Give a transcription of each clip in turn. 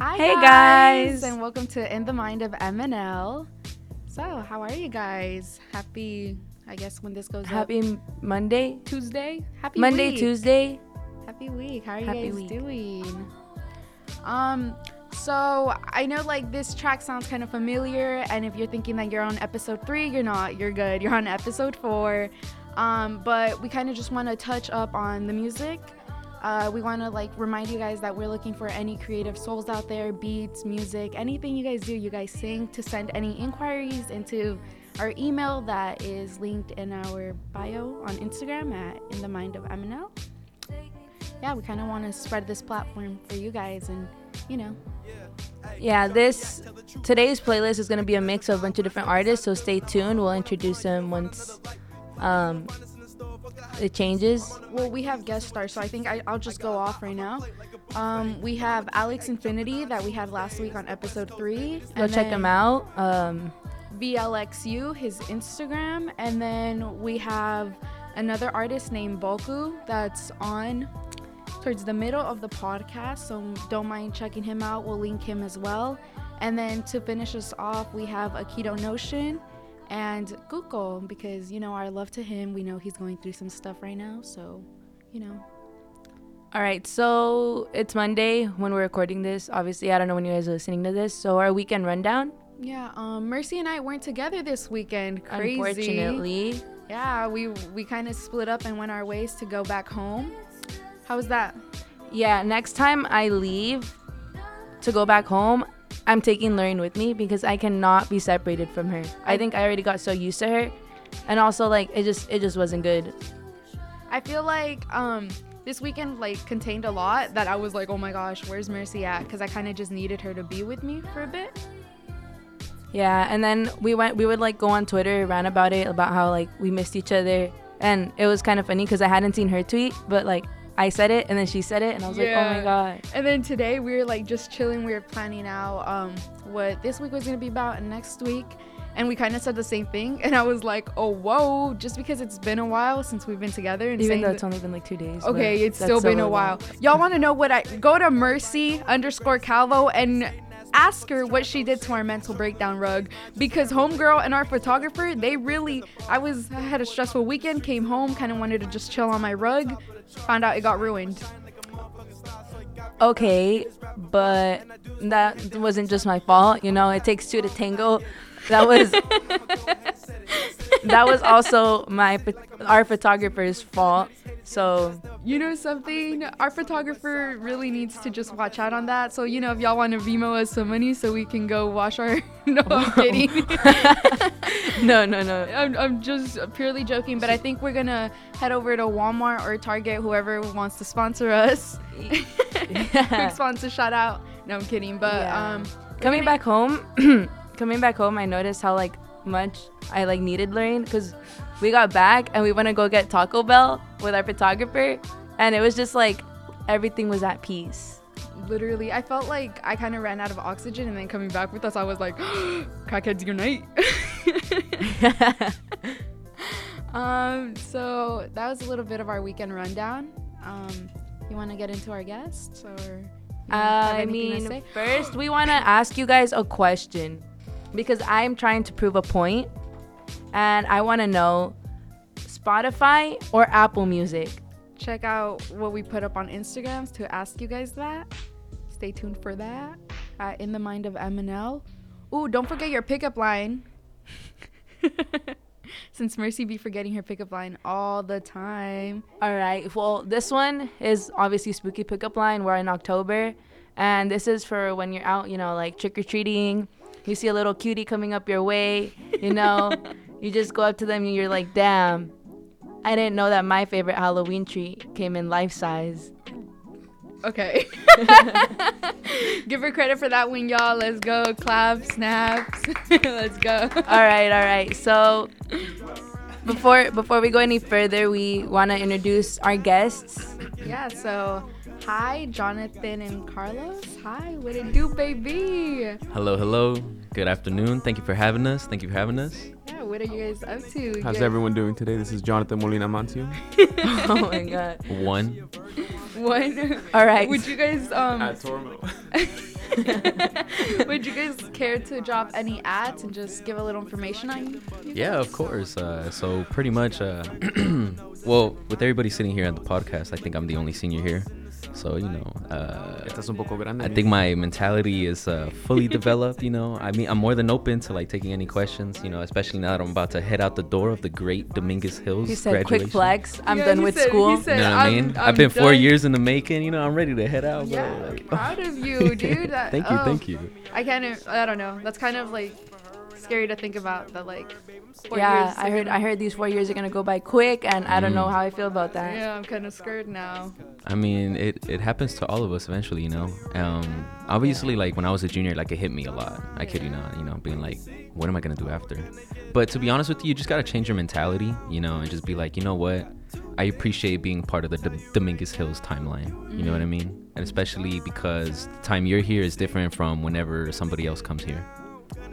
Hi, Hey, guys, guys. and welcome to In the Mind of MNL. So, how are you guys? Happy, I guess when this goes up, Happy Monday, Tuesday. Happy Monday, week. Tuesday. Happy week. How are you guys week. doing? Um, so I know like this track sounds kind of familiar, and if you're thinking that you're on episode three, you're not. You're good. You're on episode four. Um, but we kind of just want to touch up on the music. Uh, we want to like remind you guys that we're looking for any creative souls out there, beats, music, anything you guys do, you guys sing, to send any inquiries into our email that is linked in our bio on Instagram at In the Mind of MNL yeah, we kind of want to spread this platform for you guys and, you know, Yeah, this today's playlist is gonna be a mix of a bunch of different artists. So stay tuned. We'll introduce them once um, it changes. well, we have guest stars, so I think I, I'll just go off right now. Um, we have Alex Infinity that we had last week on episode three. Go check him out. Um, VLXU, his Instagram. And then we have another artist named Boko that's on towards the middle of the podcast. So don't mind checking him out. We'll link him as well. And then to finish us off, we have Akito Notion and Google because, you know, our love to him. We know he's going through some stuff right now. So, you know, all right, so it's Monday when we're recording this. Obviously, I don't know when you guys are listening to this. So our weekend rundown. yeah, um, Mercy and I weren't together this weekend. Crazy. Unfortunately, Yeah, we we kind of split up and went our ways to go back home. How was that? yeah. Next time I leave to go back home, I'm taking Lorraine with me because I cannot be separated from her. I think I already got so used to her, and also like it just it just wasn't good. I feel like um this weekend like contained a lot that I was like, oh my gosh, where's Mercy at? Because I kind of just needed her to be with me for a bit. Yeah, and then we went. We would like go on Twitter, rant about it, about how like we missed each other, and it was kind of funny because I hadn't seen her tweet, but like I said it, and then she said it, and I was like, oh my god. And then today we were like just chilling. We were planning out um what this week was gonna be about and next week. And we kind of said the same thing, and I was like, "Oh, whoa!" Just because it's been a while since we've been together, and Even though it's only been like two days. Okay, it's still been a long. while. Y'all want to know what I go to Mercy underscore Calvo and ask her what she did to our mental breakdown rug because homegirl and our photographer they really I was I had a stressful weekend came home kind of wanted to just chill on my rug found out it got ruined Okay, but that wasn't just my fault. You know, it takes two to tango. That was that was also my our photographer's fault. So you know something our photographer really needs to just watch out on that so you know if y'all want to Venmo us some money so we can go wash our no I'm kidding no, no, no. I'm, I'm just purely joking, but I think we're gonna head over to Walmart or Target, whoever wants to sponsor us. Quick sponsor shout out. No, I'm kidding, but Yeah. um, coming back home coming back home i noticed how like much i like needed lorraine because we got back and we went to go get taco bell with our photographer and it was just like everything was at peace literally, I felt like I kind of ran out of oxygen, and then coming back with us, I was like, crackheads unite. um, so that was a little bit of our weekend rundown. Um, you want to get into our guests or? you i mean first we want to ask you guys a question because i'm trying to prove a point and i want to know spotify or apple music check out what we put up on Instagrams to ask you guys that. Stay tuned for that. Uh, in the mind of MNL. Ooh, don't forget your pickup line. Since Mercy be forgetting her pickup line all the time. All right. Well, this one is obviously spooky pickup line. We're in October, and this is for when you're out, you know, like trick or treating. You see a little cutie coming up your way, you know, you just go up to them and you're like, "Damn, I didn't know that my favorite Halloween treat came in life size." Okay. Give her credit for that one, y'all. Let's go. Clap, snaps. Let's go. All right, all right. So before before we go any further, we want to introduce our guests. Yeah, so hi, Jonathan and Carlos. Hi, what it do, baby? Hello, hello. Good afternoon. Thank you for having us. Thank you for having us. Yeah, what are you guys up to? How's You- everyone doing today? This is Jonathan Molina Mancio. oh my god. One. One. All right. Would you guys um At Tormo. Would you guys care to drop any ads and just give a little information on you? Yeah, of course. Uh, so pretty much, uh, well, with everybody sitting here at the podcast, I think I'm the only senior here. So you know, uh, Estás un poco grande. I think my mentality is uh, fully developed. You know, I mean, I'm more than open to like taking any questions. You know, especially now that I'm about to head out the door of the great Dominguez Hills He said, graduation. "Quick flex. I'm Yeah, done with said- school." said- You know what I I'm- mean? I'm I've been four years in the making. You know, I'm ready to head out. Bro. Yeah, Like, proud of you, dude. That- thank you, oh, thank you. I kind of, I don't know. That's kind of like scary to think about. That like. four yeah, years I heard. I heard these four years are gonna go by quick, and I don't know Mm. how I feel about that. Yeah, I'm kind of scared now. I mean, it, it happens to all of us eventually, you know. Um, obviously, like when I was a junior, like it hit me a lot. I kid you not, you know, being like, what am I gonna do after? But to be honest with you, you just gotta change your mentality, you know, and just be like, you know what? I appreciate being part of the D- Dominguez Hills timeline. You know what I mean? And especially because the time you're here is different from whenever somebody else comes here.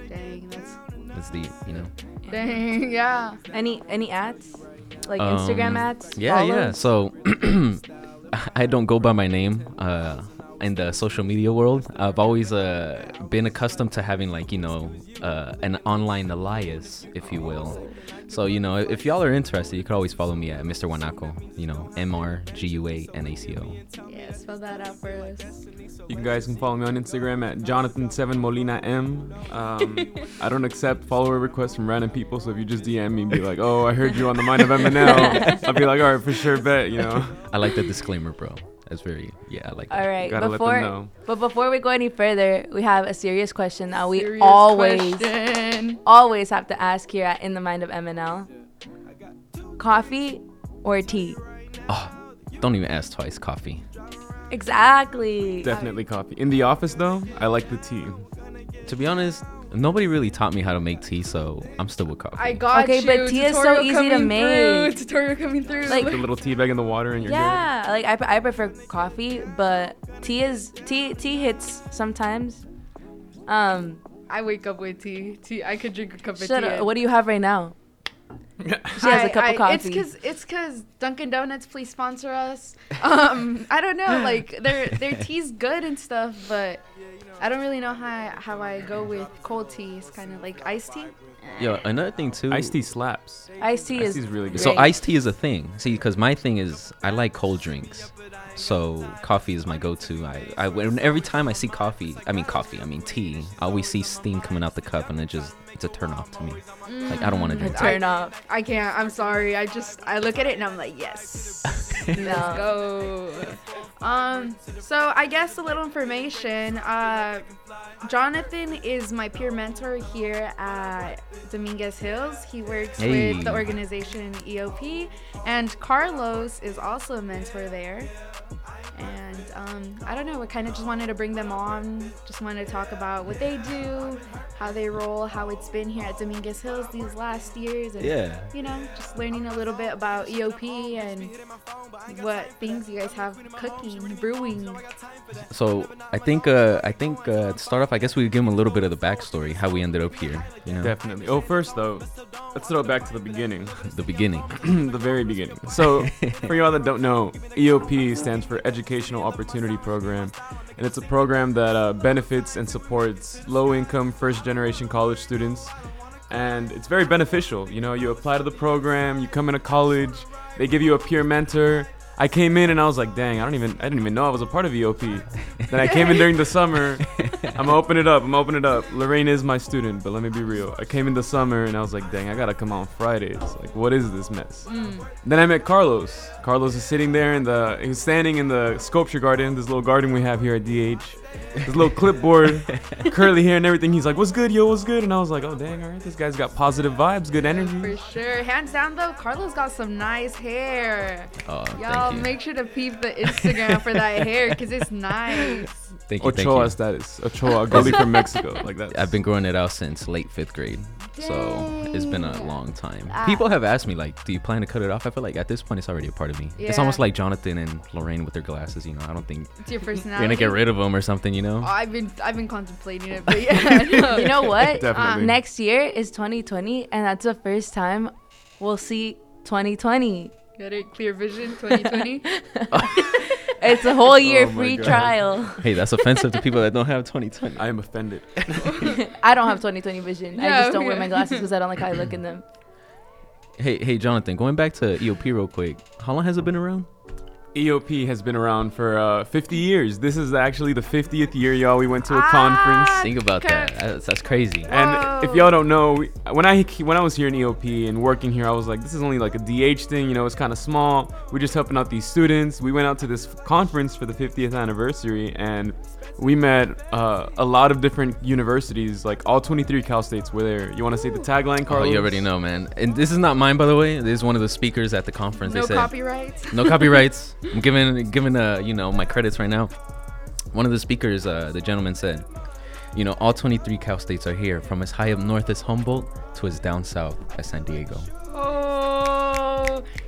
Dang, that's. That's the, you know. Dang, yeah. Any any ads, like Um, Instagram ads? Yeah, yeah. So I don't go by my name uh, in the social media world. I've always uh, been accustomed to having like you know uh, an online alias, if you will. So you know, if y'all are interested, you could always follow me at Mr. Guanaco. You know, M R G U A N A C O. Yeah, spell that out for us. You guys can follow me on Instagram at Jonathan7 Molina M. Um, I don't accept follower requests from random people, so if you just DM me and be like, oh, I heard you on the Mind of MNL, I'll be like, all right, for sure, bet, you know. I like the disclaimer, bro. That's very yeah. I like that. All right. Gotta let them before, know. but before we go any further, we have a serious question that we always, question. always have to ask here at In the Mind of MNL. Coffee or tea? Oh, don't even ask twice. Coffee. Exactly. Definitely coffee. In the office, though, I like the tea. To be honest, nobody really taught me how to make tea, so I'm still with coffee. I got Okay, you. but tea is so Tutorial easy to coming make. through, Tutorial coming through. Like- The little tea bag in the water and you're Yeah, like I, pre- I prefer coffee, but tea is tea tea hits sometimes. Um, I wake up with tea. Tea. I could drink a cup of tea. up. What do you have right now? She has a I- cup I- of coffee. It's cause it's cause Dunkin' Donuts, please sponsor us. Um, I don't know, like their their tea's good and stuff, but I don't really know how how I go with cold tea. It's kind of like iced tea. Yo, another thing too. Iced tea slaps. iced tea Iced is really good. So iced tea is a thing. See, because my thing is I like cold drinks. So coffee is my go-to. I, I when every time I see coffee, I mean coffee, I mean tea. I always see steam coming out the cup, and it just it's a turn off to me. Like I don't want to do drink. turn off. I can't. I'm sorry. I just I look at it and I'm like, yes, let's go. Um. So I guess a little information. Uh, Jonathan is my peer mentor here at Dominguez Hills. He works with the organization EOP, and Carlos is also a mentor there. And um, I don't know. I kind of just wanted to bring them on. Just wanted to talk about what they do, how they roll, how it's been here at Dominguez Hills these last years, and Yeah. you know, just learning a little bit about EOP and what things you guys have cooking, brewing. So I think uh, I think uh, to start off, I guess we could give them a little bit of the backstory, how we ended up here. You know, Definitely. Oh, first, though, let's throw it back to the beginning. the beginning. the very beginning. So, for y'all that don't know, EOP stands for Educational Opportunity Program, and it's a program that uh, benefits and supports low-income first-generation college students, and it's very beneficial. You know, you apply to the program, you come into college, they give you a peer mentor. I came in and I was like, dang, I don't even, I didn't even know I was a part of EOP. then I came in during the summer. I'm gonna open it up. I'm gonna open it up. Lorraine is my student, but let me be real. I came in the summer and I was like, dang, I gotta come on Fridays. Like, what is this mess? Mm. Then I met Carlos. Carlos is sitting there in the, he's standing in the sculpture garden, this little garden we have here at DH. This little clipboard, curly hair and everything. He's like, what's good, yo, what's good? And I was like, oh, dang, all right, this guy's got positive vibes, good energy." For sure. Hands down though, Carlos got some nice hair. Oh, Y'all thank you. make sure to peep the Instagram for that hair because it's nice. Thank you. Thank Ochoa you. status. Ochoa, a goalie from Mexico. Like that. I've been growing it out since late fifth grade, so it's been a long time. Ah. People have asked me like, "Do you plan to cut it off?" I feel like at this point it's already a part of me. It's almost like Jonathan and Lorraine with their glasses. You know, I don't think It's your you're personality. gonna get rid of them or something. You know? Oh, I've been I've been contemplating it, but yeah. no. You know what? Definitely. Next year is 2020, and that's the first time we'll see 2020. Got it? Clear vision 2020. It's It's a whole year Oh my free God. trial. Hey, that's offensive to people that don't have 2020. I am offended. I don't have 2020 vision. I Yeah, just don't wear okay. my glasses because I don't like how I look in them. Hey, hey, Jonathan, going back to EOP real quick. How long has it been around? EOP has been around for uh, 50 years. This is actually the 50th year, y'all. We went to a Ah, conference. Think about that. That's, that's crazy. And if y'all don't know, when I when I was here in EOP and working here, I was like, this is only like a DH thing, you know, it's kind of small. We're just helping out these students. We went out to this conference for the 50th anniversary, and we met uh, a lot of different universities. Like all 23 Cal States were there. You want to say the tagline, Oh, you already know, man. And this is not mine, by the way. This is one of the speakers at the conference. no they said, copyrights. no copyrights. I'm giving giving uh you know my credits right now. One of the speakers, uh, the gentleman said, you know, all 23 Cal states are here, from as high up north as Humboldt to as down south as San Diego. Oh.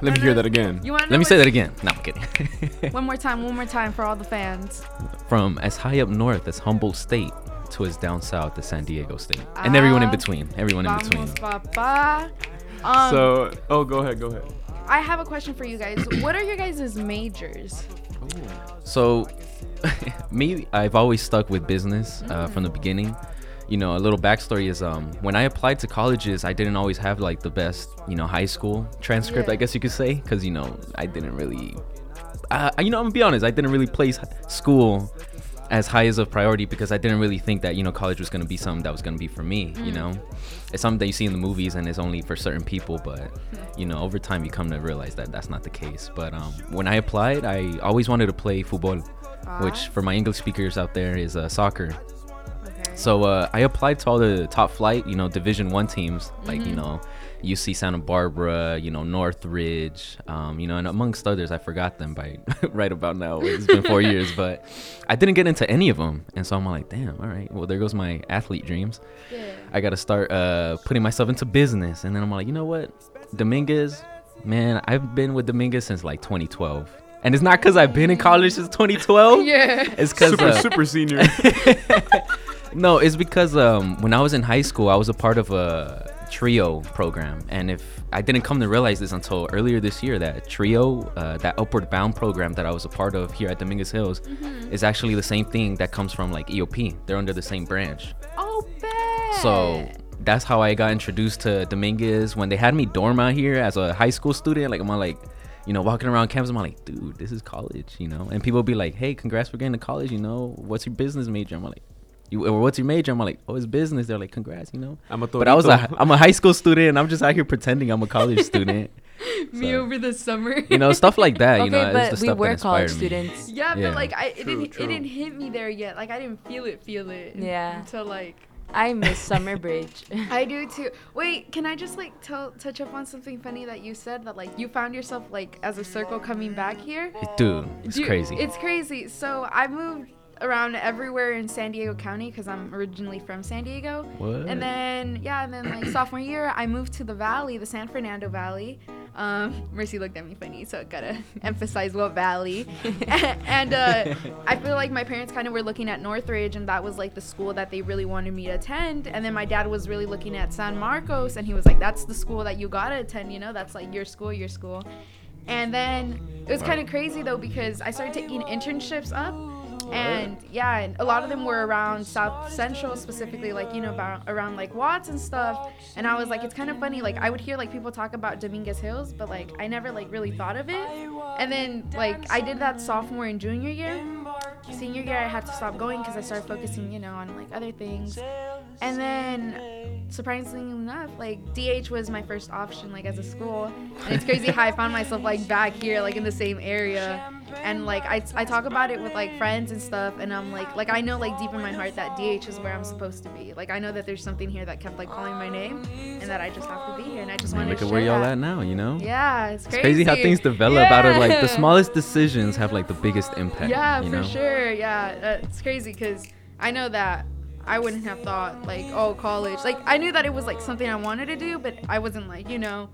Let me hear that again. You Let me say that again. No, I'm kidding. One more time. One more time for all the fans. from as high up north as Humboldt State to as down south as San Diego State, and everyone in Ah, between. Everyone in between. Vamos. Um, so, oh, go ahead, go ahead. I have a question for you guys. What are your guys' majors? So, me, I've always stuck with business uh, from the beginning. You know, a little backstory is um, when I applied to colleges, I didn't always have like the best, you know, high school transcript, Yeah. I guess you could say, because you know, I didn't really, uh, you know, I'm gonna be honest, I didn't really place school as high as a priority because I didn't really think that you know college was gonna be something that was gonna be for me. You know, it's something that you see in the movies and it's only for certain people, but you know, over time you come to realize that that's not the case. But um, when I applied, I always wanted to play football, which for my English speakers out there is uh, soccer. Okay. So uh, I applied to all the top flight, you know, Division One teams, like you know, UC Santa Barbara, you know, Northridge, um, you know, and amongst others, I forgot them by right about now. It's been four years, but I didn't get into any of them, and so I'm like, damn, all right, well, there goes my athlete dreams. Yeah. I got to start uh, putting myself into business, and then I'm like, you know what, Dominguez, man, I've been with Dominguez since like 2012, and it's not because I've been in college since 2012. Yeah. It's because Super, super senior. No, it's because um, when I was in high school, I was a part of a trio program, and if I didn't come to realize this until earlier this year, that trio, uh, that upward bound program that I was a part of here at Dominguez Hills, is actually the same thing that comes from like EOP. They're under the same branch. Oh, bet. So that's how I got introduced to Dominguez. When they had me dorm out here as a high school student, like I'm like, you know, walking around campus, I'm like, dude, this is college, you know. And people be like, hey, congrats for getting to college, you know. What's your business major? I'm like, you or what's your major? I'm like, oh, it's business. They're like, congrats, you know. I'm a But I was a, torito. I'm a high school student, and I'm just out here pretending I'm a college student. Me So, over the summer. You know, stuff like that. okay, you know, it's the but we stuff were that college me. students. yeah, Yeah. but like I, it True, didn't, true. it didn't hit me there yet. Like I didn't feel it, feel it. Yeah. Until like I miss Summer Bridge. I do too. Wait, can I just like tell touch up on something funny that you said that like you found yourself like as a circle coming back here? Dude, it's Dude, crazy. It's crazy. So I moved around everywhere in San Diego County because I'm originally from San Diego. what? And then yeah, and then like sophomore year, I moved to the valley, the San Fernando Valley. Um, Mercy looked at me funny, so I gotta emphasize what valley. and uh, I feel like my parents kind of were looking at Northridge, and that was like the school that they really wanted me to attend. And then my dad was really looking at San Marcos, and he was like, "That's the school that you gotta attend. You know, that's like your school, your school." And then it was kind of crazy though because I started taking internships up. And yeah, and a lot of them were around South Central, specifically, like, you know, about, around like Watts and stuff. And I was like, it's kind of funny. Like, I would hear like people talk about Dominguez Hills, but like, I never like really thought of it. And then, like, I did that sophomore and junior year. Senior year, I had to stop going because I started focusing, you know, on like other things. And then, surprisingly enough, like DH was my first option, like as a school. And it's crazy how I found myself like back here, like in the same area. And like I, I talk about it with like friends and stuff, and I'm like, like I know like deep in my heart that DH is where I'm supposed to be. Like I know that there's something here that kept like calling my name, and that I just have to be here, and I just want look to at where y'all that. at now, you know? Yeah, it's It's crazy. crazy how things develop out of like the smallest decisions have like the biggest impact. Yeah, you for sure. Yeah, uh, it's crazy because I know that I wouldn't have thought like, oh, college. Like I knew that it was like something I wanted to do, but I wasn't like, you know,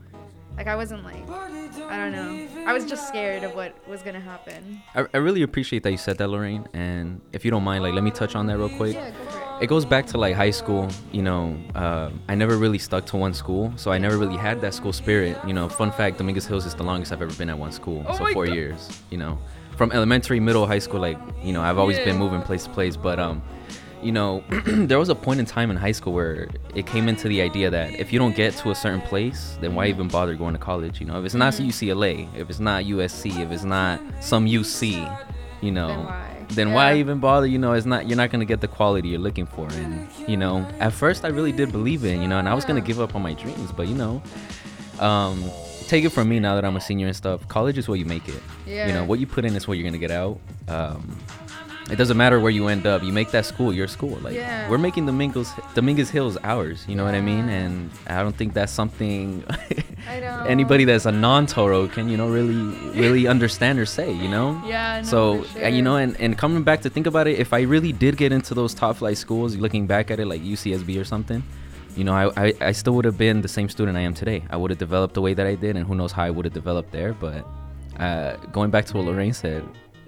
like I wasn't like, I don't know. I was just scared of what was gonna happen. I, I really appreciate that you said that, Lorraine. And if you don't mind, like, let me touch on that real quick. Yeah, go for it. It goes back to like high school. You know, uh, I never really stuck to one school, so I never really had that school spirit. You know, fun fact: Dominguez Hills is the longest I've ever been at one school, Oh so four God. years. You know, from elementary, middle, high school, like you know, I've always been moving place to place. But um, you know, there was a point in time in high school where it came into the idea that if you don't get to a certain place, then why even bother going to college? You know, if it's not Mm-hmm. UCLA, if it's not USC, if it's not some UC, you know, Then why? then why even bother? You know, it's not you're not gonna get the quality you're looking for. And you know, at first I really did believe in, you know, and I was gonna give up on my dreams, but you know, um, take it from me now that I'm a senior and stuff. College is what you make it. Yeah. You know, what you put in is what you're gonna get out. Um, it doesn't matter where you end up. You make that school your school. Like Yeah. we're making Dominguez Dominguez Hills ours. You know what I mean? And I don't think that's something anybody that's a non-Toro can you know really really understand or say. You know? Yeah. No, so for uh, you know and, and coming back to think about it if i really did get into those top flight schools looking back at it like ucsb or something you know i, I, I still would have been the same student i am today i would have developed the way that i did and who knows how i would have developed there but uh, going back to what lorraine said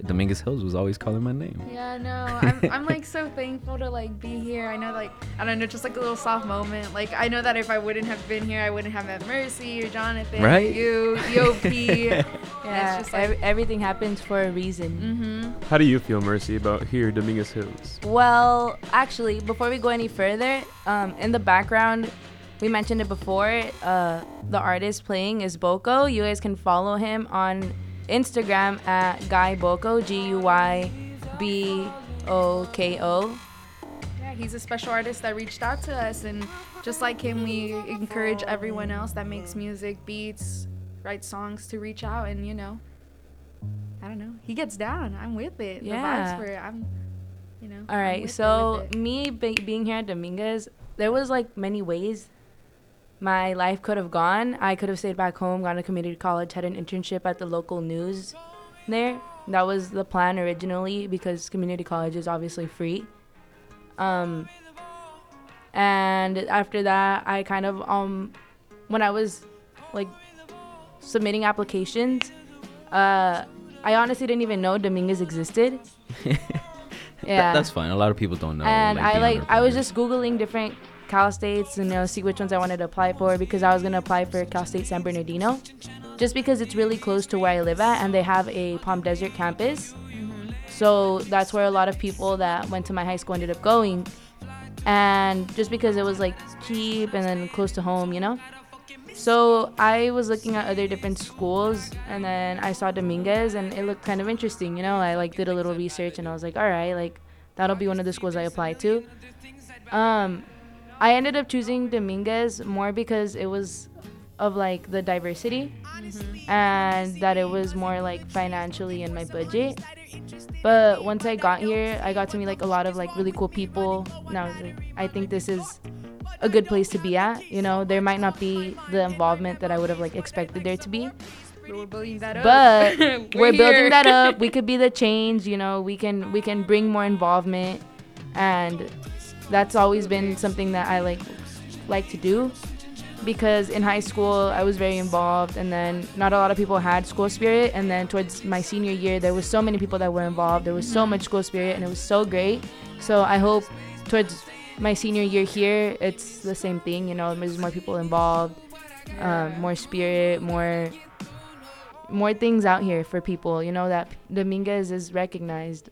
dominguez hills was always calling my name Yeah, no, I'm, I'm like so thankful to like be here. I know like I don't know, just like a little soft moment. Like I know that if I wouldn't have been here, I wouldn't have met Mercy or Jonathan, Right? you, EOP. Yeah, it's just like- ev- everything happens for a reason. mm-hmm. How do you feel, Mercy, about here, Dominguez Hills? Well, actually, before we go any further, um, in the background, we mentioned it before. Uh, the artist playing is Boko. You guys can follow him on Instagram at Guy Boko, G U Y B O K O. Yeah, he's a special artist that reached out to us, and just like him, we encourage everyone else that makes music, beats, writes songs to reach out, and you know, I don't know, he gets down. I'm with it. Yeah. The vibes for it. I'm, you know. All right, so it. me be- being here at Dominguez, there was like many ways my life could have gone. I could have stayed back home, gone to community college, had an internship at the local news there. That was the plan originally because community college is obviously free. Um, and after that, I kind of um, when I was like submitting applications, uh, I honestly didn't even know Dominguez existed. That- that's fine a lot of people don't know and I like I was just googling different Cal states and you know see which ones I wanted to apply for because I was gonna apply for Cal State San Bernardino, just because it's really close to where I live at and they have a Palm Desert campus. So that's where a lot of people that went to my high school ended up going, and just because it was like cheap and then close to home, you know. So I was looking at other different schools, and then I saw Dominguez, and it looked kind of interesting. You know, I like did a little research, and I was like, all right, like that'll be one of the schools I apply to. Um, I ended up choosing Dominguez more because it was of like the diversity, mm-hmm. and that it was more like financially in my budget. But once I got here, I got to meet like a lot of like really cool people. Now, like, I think this is a good place to be at. You know, there might not be the involvement that I would have like expected there to be, But we're building that up. but we're, building here. that up. We could be the change. You know, we can we can bring more involvement, and that's always been something that I like like to do. Because in high school I was very involved, and then not a lot of people had school spirit. And then towards my senior year, there was so many people that were involved. There was so much school spirit, and it was so great. So I hope towards my senior year here, it's the same thing. You know, there's more people involved, um, more spirit, more more things out here for people. You know that Dominguez is recognized,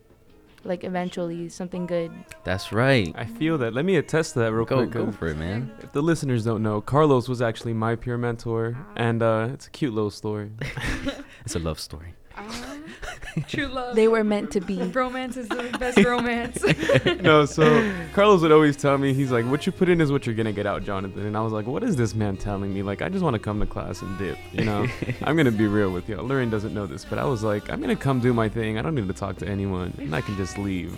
like eventually something good. that's right I feel that. Let me attest to that real go quick. go for it man If the listeners don't know, Carlos was actually my peer mentor, and uh, it's a cute little story. it's a love story Ah, true love. They were meant to be. Romance is the best romance. no, so Carlos would always tell me, he's like, "What you put in is what you're gonna get out, Jonathan." And I was like, "What is this man telling me? Like, I just want to come to class and dip, you know? I'm gonna be real with you. Lorraine doesn't know this, but I was like, I'm gonna come do my thing. I don't need to talk to anyone, and I can just leave."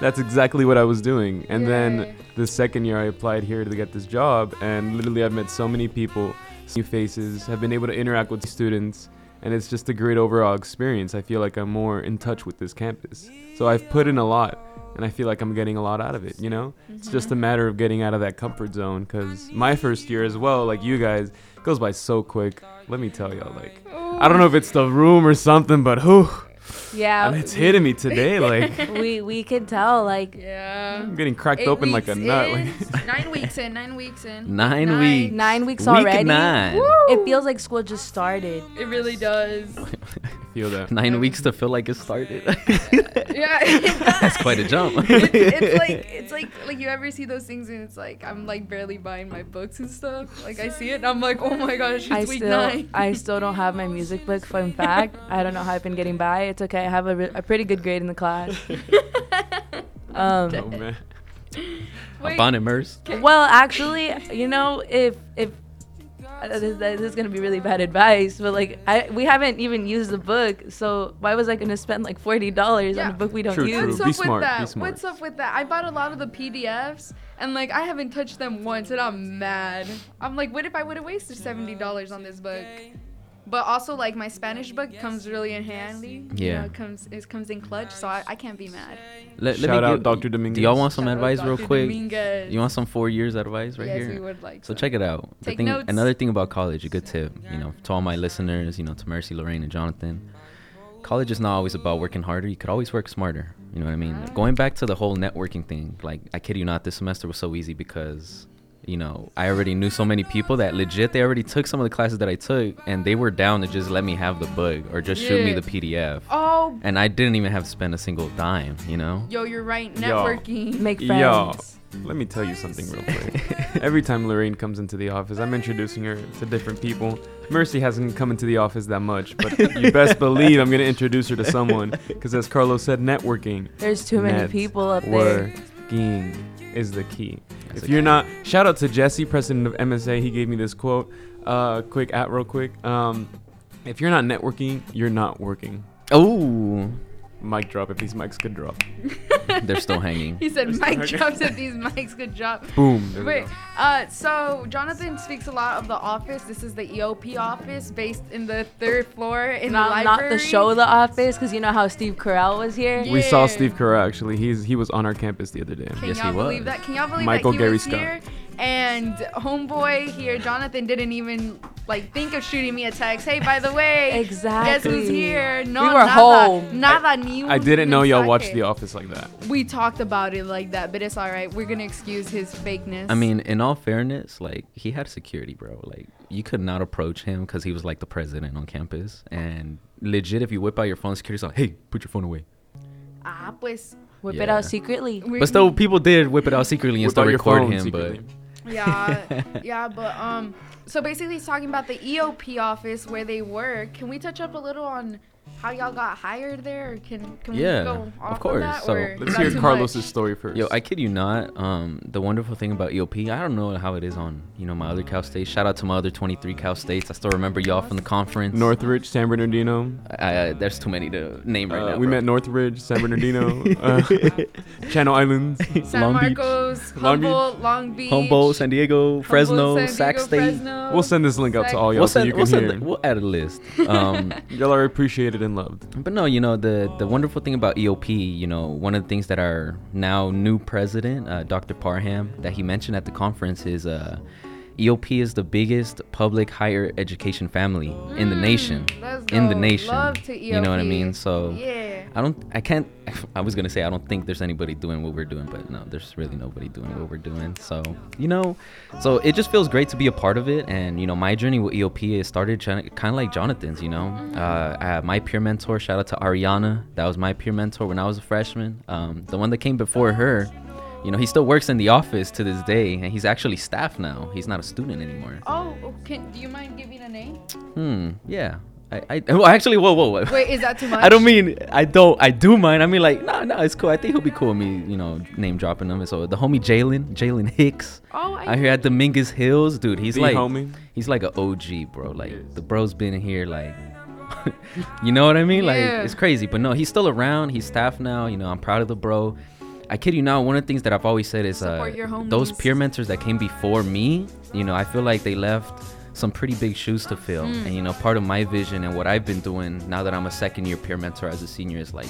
That's exactly what I was doing. And Yeah. then the second year, I applied here to get this job, and literally, I've met so many people, new faces, have been able to interact with students and it's just a great overall experience. I feel like I'm more in touch with this campus. So I've put in a lot, and I feel like I'm getting a lot out of it. You know, it's just a mm-hmm. matter of getting out of that comfort zone. Cause my first year as well, like you guys, goes by so quick. Let me tell y'all, like I don't know if it's the room or something, but whew, Yeah, and it's hitting me today. Like we we could tell like yeah. I'm getting cracked Eight open like a nut. in, Like, nine weeks in. Nine weeks in. Nine weeks. nine weeks Week already. nine. It feels like school just started. It really does. feel that. Nine weeks to feel like it started. yeah, it. That's quite a jump. it's, it's like it's like like you ever see those things and it's like I'm like barely buying my books and stuff. Like I see it and I'm like, oh my gosh, it's I week still, nine. I still don't have my music book. Fun fact. I don't know how I've been getting by. It's okay. I have a, re- a pretty good grade in the class. Um, Oh man. Wait, Upon immerse. well, actually, you know, if if this, this is gonna be really bad advice, but like I we haven't even used the book, so why was I gonna spend like forty dollars on a book we don't True, use? true. What's Be up with smart, be that? smart. What's up with that? I bought a lot of the PDFs and like I haven't touched them once and I'm mad. I'm like, what if I would have wasted seventy dollars on this book? But also like my Spanish book comes really in handy. You Yeah. know, it comes it comes in clutch, so I, I can't be mad. Let, let Shout me out give- Dr. Dominguez. Do y'all want some Shout advice real quick? Dominguez. You want some four years advice right yes, here? we would like. So some. check it out. Take thing, notes. another thing about college, a good tip, you know, to all my listeners, you know, to Mercy, Lorraine, and Jonathan. College is not always about working harder. You could always work smarter. You know what I mean? Going back to the whole networking thing, like I kid you not, this semester was so easy because, you know, I already knew so many people that legit they already took some of the classes that I took, and they were down to just let me have the book or just shoot me the PDF. Oh, And I didn't even have to spend a single dime. You know? yo, you're right. Yo. Networking. Make Yo, let me tell you something real quick. Every time Lorraine comes into the office, I'm introducing her to different people. Mercy hasn't come into the office that much, but you best believe I'm gonna introduce her to someone. Because as Carlos said, networking. There's too many Net people up there. Working is the key. That's if you're key. not, shout out to Jesse, president of MSA. He gave me this quote. Uh, quick at real quick. Um, if you're not networking, you're not working. Oh, Mic drop if these mics could drop. they're still hanging. He said, Just "Mike okay. drops at these mics. could job." Boom. There we Wait, go. uh, so Jonathan speaks a lot of the office. This is the EOP office based in the third floor in Not, the not library. the show The Office, because you know how Steve Carell was here. Yeah. We saw Steve Carell actually. He's he was on our campus the other day. Can Yes, he y'all believe was. that? Can y'all believe Michael that he Gary was Scott. here? And homeboy here, Jonathan, didn't even like think of shooting me a text. Hey, by the way, Exactly. guess who's here? No, We were nada, home. Nada new. I didn't know y'all watched. The Office like that. We talked about it like that, but it's all right. We're gonna excuse his fakeness. I mean, in all fairness, like he had security, bro. Like you could not approach him because he was like the president on campus. And legit, if you whip out your phone, security's like, "Hey, put your phone away." ah, pues, Whip it out secretly. But still, people did whip it out secretly and Whip still out record him. secretly. Yeah yeah but um so basically he's talking about the eop office where they work. Can we touch up a little on how y'all got hired there or can can Yeah, we go of off course. that, So, or Let's hear Carlos's much? story first. Yo, I kid you not. Um, the wonderful thing about EOP, I don't know how it is on you know my other Cal States. Shout out to my other 23 Cal States. I still remember y'all from the conference. Northridge, San Bernardino. Uh, there's too many to name right Uh, now. we bro. met Northridge, San Bernardino, uh, Channel Islands. san Long Beach. marcos Long Beach. humboldt long beach Humboldt, San Diego, Fresno, Humboldt, San Sac State. Fresno. We'll send this link out to all y'all We'll so send, you can we'll, hear. send, we'll add a list. Um, Y'all are appreciated and loved. But no, you know the the wonderful thing about EOP, you know, one of the things that our now new president, uh, Dr. Parham, that he mentioned at the conference is uh, EOP is the biggest public higher education family in the nation. Mm, let's In the nation. You know what I mean? So yeah I don't, I can't. I was gonna say I don't think there's anybody doing what we're doing, but no, there's really nobody doing what we're doing. So you know, so it just feels great to be a part of it. And you know, my journey with EOP it started kind of like Jonathan's. You know, uh, I had my peer mentor. Shout out to Ariana. That was my peer mentor when I was a freshman. Um, the one that came before her. You know, he still works in the office to this day, and he's actually staff now. He's not a student anymore. oh oh, can do you mind giving a name Hmm. Yeah. I. I well, actually, whoa, whoa, whoa. wait is that too much I don't mean I don't I do mind. I mean like no no it's cool. I think he'll be cool with me you know name dropping them. So the homie Jalen Jalen Hicks oh I out here at Dominguez Hills, dude. He's The like homie. he's like an OG bro. Like Yes. the bro's been here like. you know what I mean? Like Yeah. it's crazy, but no, he's still around. He's staff now. You know, I'm proud of the bro. I kid you not. One of the things that I've always said is uh, those peer mentors that came before me. You know, I feel like they left some pretty big shoes to fill. Mm. And you know, part of my vision and what I've been doing now that I'm a second year peer mentor as a senior is like,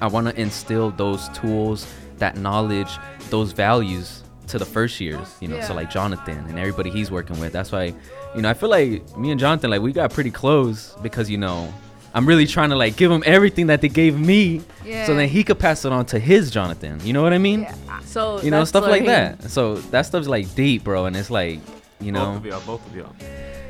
I want to instill those tools, that knowledge, those values to the first years. You know, so like Jonathan and everybody he's working with. That's why, you know, I feel like me and Jonathan like we got pretty close because you know. I'm really trying to like give him everything that they gave me, yeah so then he could pass it on to his Jonathan. You know what I mean? yeah. So you know stuff like Lorraine. that so that stuff's like deep bro and it's like you know both know of y'all, both of y'all.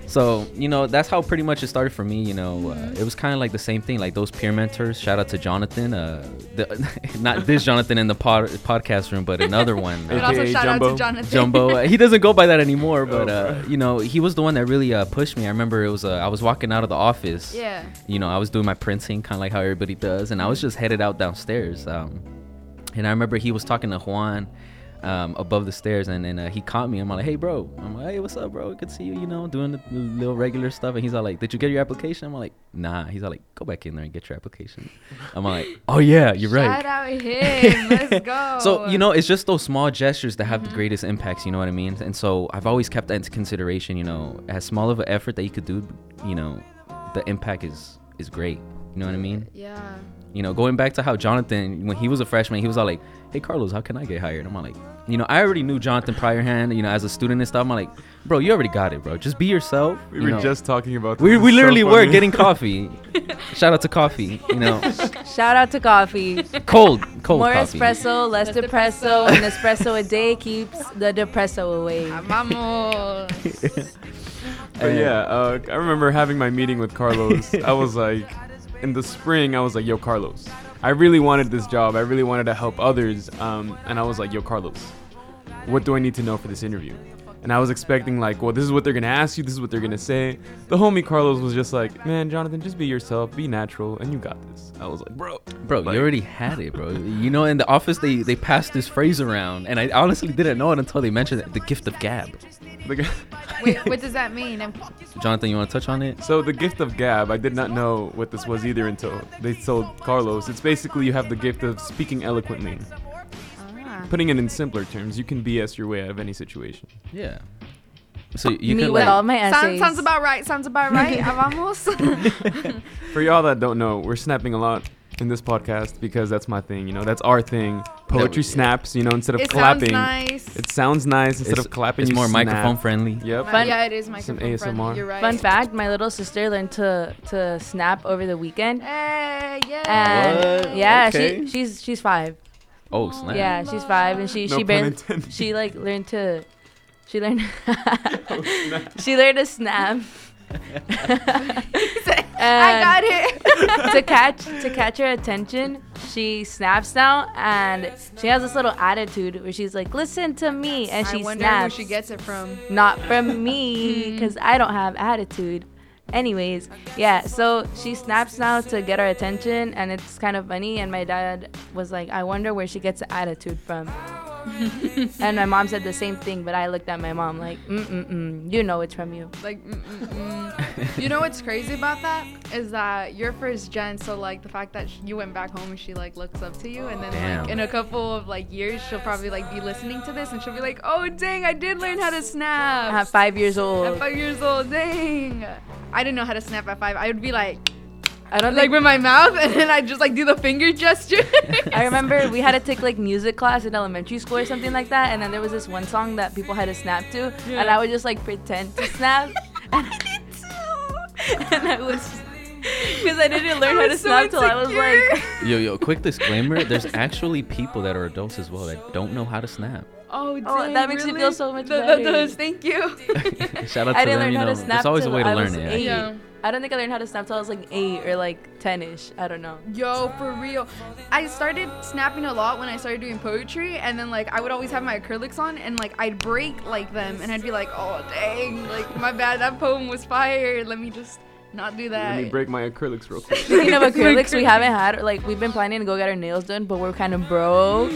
So you know that's how pretty much it started for me. You know, uh, it was kind of like the same thing, like those peer mentors. Shout out to Jonathan, uh, the, not this Jonathan in the pod, podcast room, but another one. But uh, also AKA shout out Jumbo. to Jonathan. Jumbo. Uh, he doesn't go by that anymore, but Oh, uh, you know, he was the one that really uh, pushed me. I remember it was uh, I was walking out of the office. Yeah. You know, I was doing my printing, kind of like how everybody does, and I was just headed out downstairs. Um, and I remember he was talking to Juan. Um, above the stairs, and then uh, he caught me. I'm like, "Hey, bro." I'm like, "Hey, what's up, bro? Good to see you." You know, doing the little regular stuff. And he's all like, "Did you get your application?" I'm like, "Nah." He's all like, "Go back in there and get your application." I'm like, "Oh yeah, you're right." Shout out him. Let's go. So you know, it's just those small gestures that have the greatest impacts. You know what I mean? And so I've always kept that into consideration. You know, as small of an effort that you could do, you know, the impact is is great. You know what I mean? Yeah. You know, going back to how Jonathan, when he was a freshman, he was all like, "Hey, Carlos, how can I get hired?" I'm all like, you know, I already knew Jonathan prior hand. You know, as a student and stuff. I'm like, bro, you already got it, bro. Just be yourself. We you were know. just talking about. we this. we It's so literally were getting coffee. Shout out to coffee. You know, Shout out to coffee. cold cold More coffee. espresso, less Less depresso. depresso. An espresso a day keeps the depresso away. Vamos. But yeah, uh, I remember having my meeting with Carlos. I was like, in the spring, I was like, "Yo, Carlos, I really wanted this job. I really wanted to help others." Um, and I was like, "Yo, Carlos, what do I need to know for this interview?" And I was expecting like, "Well, this is what they're gonna ask you. This is what they're gonna say." The homie Carlos was just like, "Man, Jonathan, just be yourself, be natural, and you got this." I was like, "Bro, Bro, Like- you already had it, bro. You know, in the office they they passed this phrase around, and I honestly didn't know it until they mentioned it, the gift of gab. The g- Wait, what does that mean? I'm, Jonathan, you want to touch on it? So the gift of gab, I did not know what this was either until they told Carlos. It's basically you have the gift of speaking eloquently. ah. Putting it in simpler terms, you can BS your way out of any situation. Yeah. So you Me can with like, all my Sounds, essays. sounds about right. Sounds about right. Vamos. For y'all that don't know, we're snapping a lot in this podcast because that's my thing. You know, that's our thing. Poetry Yeah. snaps. You know, instead of it clapping, sounds nice. it sounds nice. Instead it's, of clapping, it's you more snap. microphone friendly. Yep. Fun- yeah, it is Some microphone friendly. ASMR. You're right. Fun fact: My little sister learned to to snap over the weekend, Hey, yeah. and What? yeah, Okay. she she's she's five. Oh snap! Yeah, she's five, and she No she pun barely intended. she like learned to she learned Oh, she learned to snap. I got it. to catch to catch her attention, she snaps now, and she has this little attitude where she's like, "Listen to me," and she I wonder snaps. who she gets it from. Not from me, hmm. because I don't have attitude. Anyways, yeah, so she snaps now to get our attention, and it's kind of funny. And my dad was like, I wonder where she gets the attitude from. and my mom said the same thing, but I looked at my mom like, mm mm mm, you know it's from you. Like, mm, mm, mm. you know what's crazy about that is that you're first gen, so like the fact that sh- you went back home and she like looks up to you, and then Damn. like in a couple of like years she'll probably like be listening to this and she'll be like, oh dang, I did learn how to snap At five years old. At old, five years old. Dang, I didn't know how to snap at five. I would be like, I don't like with my mouth, and then I just like do the finger gesture. I remember we had to take like music class in elementary school or something like that, and then there was this one song that people had to snap to, and I would just like pretend to snap, and, I did too, and I was because I didn't learn I how to so snap till I was like, Yo, yo, quick disclaimer: There's actually people that are adults as well that don't know how to snap. Oh, Oh, that makes me feel so much That- that better. does, Thank you. Shout out to I didn't them. learn You how know, to snap. there's always a way to I learn it. Yeah. I don't think I learned how to snap till I was like eight or like ten-ish. I don't know. Yo, for real. I started snapping a lot when I started doing poetry, and then like I would always have my acrylics on, and like I'd break like them, and I'd be like, oh dang, like my bad, that poem was fire. Let me just not do that. Let me break my acrylics real quick. Speaking of acrylics, we haven't had like we've been planning to go get our nails done, but we're kind of broke.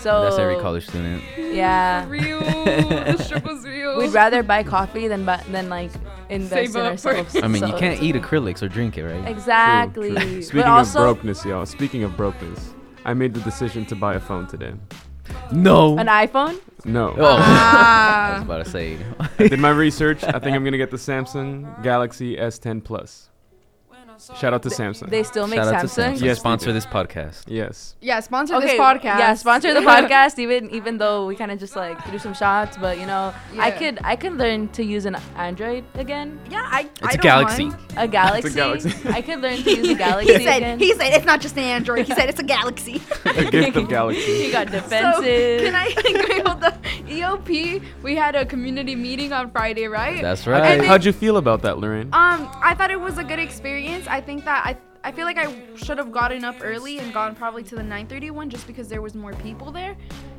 So That's every college student. Yeah. Real, the struggle's real. We'd rather buy coffee than bu- than like invest Save in up for- ourselves. I mean, you can't eat acrylics or drink it, right? Exactly. True, true. But Speaking also, of brokenness, y'all. Speaking of brokenness, I made the decision to buy a phone today. No. an iPhone. No. Oh. I was Ah. about to say. I did my research. I think I'm gonna get the Samsung Galaxy S10 Plus. Shout out to Samsung. They still make Shout out to Samsung. Samsung. Yes, sponsor this podcast. yes. yeah, sponsor Okay, this podcast. Yeah, sponsor the podcast. Even even though we kind of just like do some shots, but you know, I Yeah. could I could learn to use an Android again, Yeah, I. It's I a don't Galaxy. mind. a Galaxy. Galaxy. I could learn to use a Galaxy He said. again. He said it's not just an Android. He said it's a Galaxy. A gift of Galaxy. you got So, defensive. can I? Wait, hold the EOP, we had a community meeting on Friday, right? That's right. then- How'd you feel about that, Lorraine? Um, I thought it was a good experience. I think that I I feel like I should have gotten up early and gone probably to the 9:30 one just because there was more people there.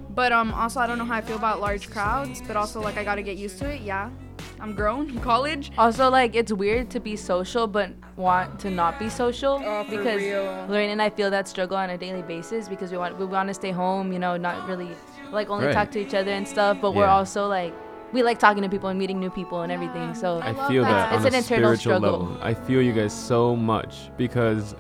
But um, also I don't know how I feel about large crowds. But also like I gotta get used to it. Yeah, I'm grown in college. Also, like it's weird to be social but want to not be social Oh, because real. Lorraine and I feel that struggle on a daily basis because we want we want to stay home, you know, not really like only Right. talk to each other and stuff, but we're also like we like talking to people and meeting new people and everything. So I I feel that, that. It's on an a internal spiritual struggle. level. I feel you guys so much because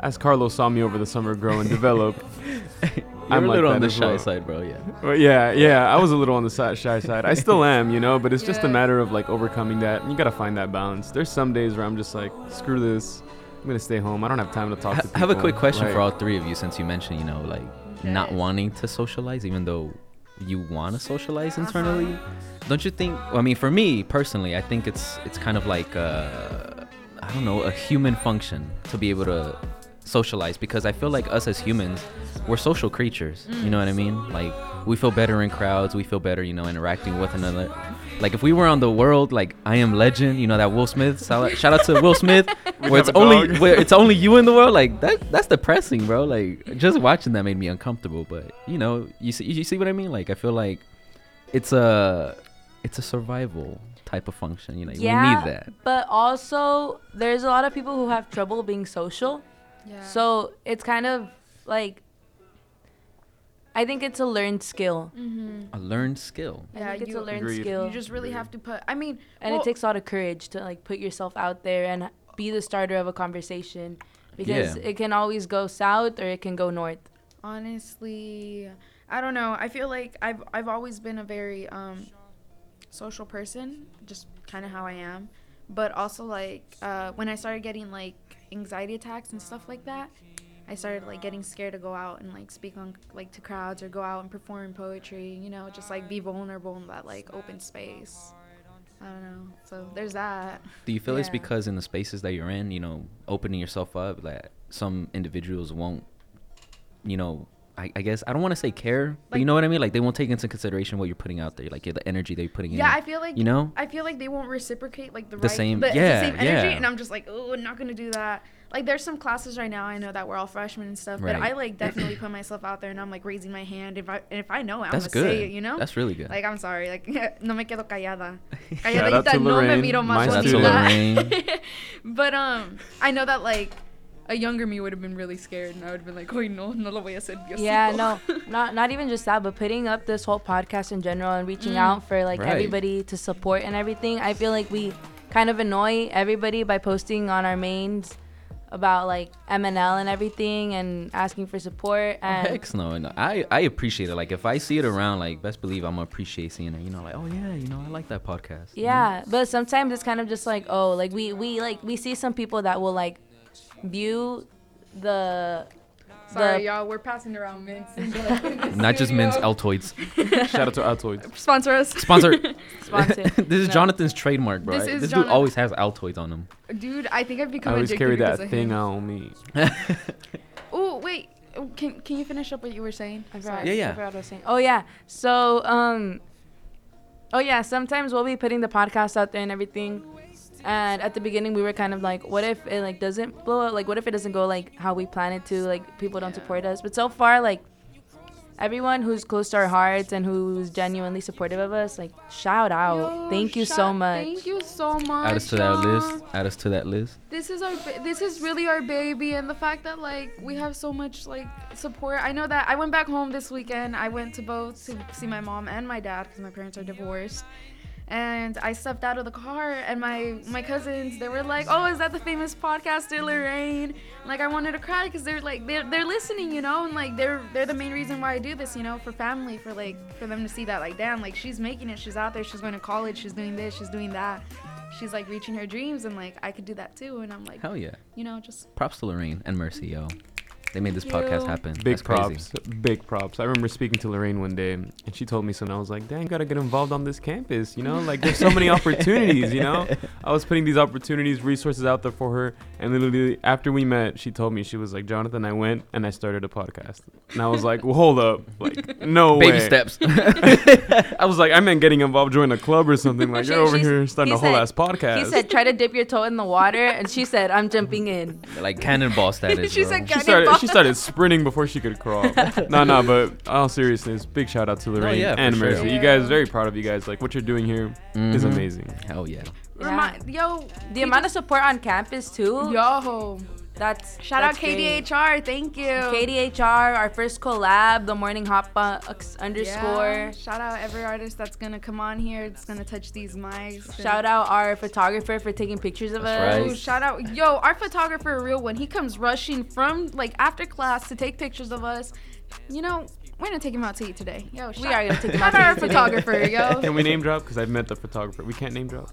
as Carlos saw me over the summer grow and develop, You're I'm a like little that on the shy well. side, bro. Yeah. Well, yeah, yeah, I was a little on the si- shy side. I still am, you know, but it's just a matter of like overcoming that. And you gotta find that balance. There's some days where I'm just like, screw this. I'm gonna stay home. I don't have time to talk I to people. have a quick question Like, for all three of you, since you mentioned, you know, like not wanting to socialize, even though you want to socialize internally. Don't you think? Well, I mean, for me personally, I think it's it's kind of like uh, I don't know, a human function to be able to socialize because I feel like us as humans, we're social creatures. You know what I mean? Like we feel better in crowds. We feel better, you know, interacting with another. Like if we were on the world, like I Am Legend, you know that Will Smith. Shout shout out to Will Smith, where it's only dog. where it's only you in the world. Like that that's depressing, bro. Like just watching that made me uncomfortable. But you know, you see you see what I mean? Like I feel like it's a it's a survival type of function. You know, we need that. but also there's a lot of people who have trouble being social. Yeah. So it's kind of like I think it's a learned skill. Mm-hmm. A learned skill. I Yeah, think it's a learned Agreed. skill. You just really have to put. I mean, and well, it takes a lot of courage to like put yourself out there and be the starter of a conversation because Yeah. it can always go south or it can go north. honestly i don't know i feel like i've i've always been a very um social person just kind of how i am but also like uh when i started getting like anxiety attacks and stuff like that i started like getting scared to go out and like speak on like to crowds or go out and perform poetry you know just like be vulnerable in that like open space. I don't know. So there's that. Do you feel it's because in the spaces that you're in, you know, opening yourself up, that some individuals won't, you know, I, I guess I don't want to say care, but you know what I mean. Like they won't take into consideration what you're putting out there, like the energy that you're putting in. yeah i feel like you know. I feel like they won't reciprocate like the, The right, same- the, the same energy, yeah. and I'm just like, oh, I'm not gonna do that. Like, there's some classes right now I know that we're all freshmen and stuff, but I like definitely put myself out there and I'm like raising my hand if I and if I know it, I'm That's gonna good. say it, you know. That's really good. like I'm sorry, like no me quedo callada. Shout out Calladita, to no me Lorraine, miro más Shout out to student. bonita. Lorraine. but um, I know that like a younger me would have been really scared and I would have been like, oh no, no lo voy a hacer. Diosito." Yeah, no, not not even just that, but putting up this whole podcast in general and reaching Mm. out for like Right. everybody to support and everything. I feel like we kind of annoy everybody by posting on our mains about like MNL and everything and asking for support Oh, heck no, no. I I appreciate it. Like if I see it around, like best believe I'm gonna appreciate seeing it. You know, like oh yeah, you know I like that podcast. you know? Yeah, but sometimes it's kind of just like, oh, like we we like we see some people that will like view the Sorry, the y'all, we're passing around mints. and, like, in the Not just men's studio. Altoids. Shout out to Altoids. Sponsor us. Sponsor. sponsor. this is No. Jonathan's trademark, bro. This This, is dude Jonathan- always has Altoids on him. Dude, I think I've I become always addicted carry because that of thing him. on me. Oh wait, Oh, can can you finish up what you were saying? I Sorry. forgot- Yeah, yeah. I forgot what I was saying. Oh yeah. So um Oh yeah, sometimes we'll be putting the podcast out there and everything. And at the beginning we were kind of like, what if it like doesn't blow up? Like what if it doesn't go like how we plan it to? Like people don't support us. But so far like everyone who's close to our hearts and who's genuinely supportive of us, like shout out. Yo, Thank you so much. Thank you so much. Add us to that y'all. list. Add us to that list. This is our ba- this is really our baby and the fact that like we have so much like support. I know that I went back home this weekend. I went to both to see my mom and my dad because my parents are divorced. And I stepped out of the car and my my cousins they were like, "Oh, is that the famous podcaster Lorraine?" And, like I wanted to cry because they're like they're they're listening, you know, and like they're they're the main reason why I do this, you know, for family, for like for them to see that like damn, like she's making it, she's out there, she's going to college, she's doing this, she's doing that. She's like reaching her dreams and like I could do that too and I'm like Hell yeah. you know, just Props to Lorraine and Mercy, yo. They made this Thank podcast you. happen. Big That's crazy. props. Big props. I remember speaking to Lorraine one day, and she told me something. I was like, "Dang, you gotta get involved on this campus. You know, like there's so many opportunities. You know, I was putting these opportunities, resources out there for her, and literally after we met, she told me she was like, "Jonathan, I went and I started a podcast." And I was like, "Well, hold up, like no Baby way." steps. I was like, "I meant getting involved, join a club or something. Like She- you're over here starting he a whole said- ass podcast." He said, "Try to dip your toe in the water," and she said, "I'm jumping in." like cannonball status. She bro. said She started. She started sprinting before she could crawl. no, no, but all seriousness, big shout out to Lorraine yeah, for and sure. Mercy. You guys, very proud of you guys. Like what you're doing here is Mhm. amazing. Hell yeah. Remi- yo, The amount of support on campus too. yo, That's shout that's out great. KDHR. Thank you. KDHR, our first collab, the morning hot box underscore. Yeah. Shout out every artist that's gonna come on here. It's gonna touch these mics. Shout out our photographer for taking pictures of That's us. right. Ooh, shout out, yo, our photographer, real one. He comes rushing from like after class to take pictures of us. You know, we're gonna take him out to eat today. Yo, shout, We are gonna take him shout out to our eat today. photographer, yo. Can we name drop? Because I've met the photographer. We can't name drop.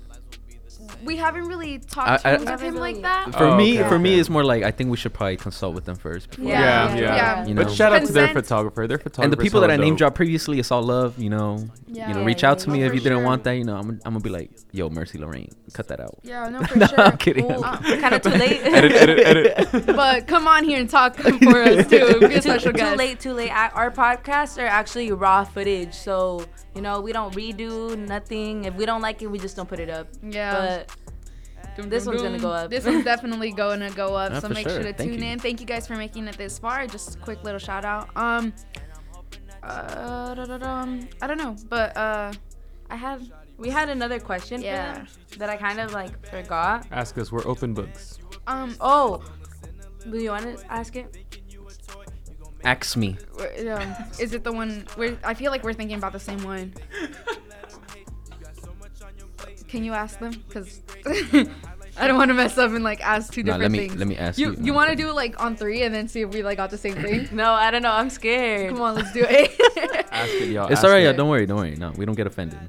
We haven't really talked I- I- too much with him like that. For Oh, me, okay, for me, it's more like I think we should probably consult with them first. Before Yeah, Yeah, yeah. yeah. Yeah. You know. But shout out to their photographer. Their photographer. and the people that I name drop previously, it's all love. You know, Yeah. you know, reach out to yeah. me if for you didn't want that. You know, I'm, I'm gonna be like, yo, Mercy Lorraine, cut that out. Yeah, no, for No, sure. I'm kidding. Ooh, Uh, kind of too late. edit, edit, edit. but come on here and talk for us too. Be a too, special too guest. late, too late. A- Our podcasts are actually raw footage, so you know we don't redo nothing. If we don't like it, we just don't put it up. Yeah. But this one's gonna go up. This one's definitely going to go up. Yeah, so make sure. sure to Thank tune you. in. Thank you guys for making it this far. Just a quick little shout out. Um, uh. I don't know, but uh, I had we had another question for Yeah. them that I kind of like forgot. Ask us. We're open books. um. Oh, do you want to ask it? Ask me. w- um, is it the one where I feel like we're thinking about the same one? Can you ask them? Cause I don't want to mess up and like ask two No, different let me things. let me ask you you. you want to do it like on three and then see if we like got the same thing? No, I don't know. I'm scared. Come on, let's do it. Ask it, y'all. It's alright. it. Yeah, don't worry. Don't worry. No, we don't get offended.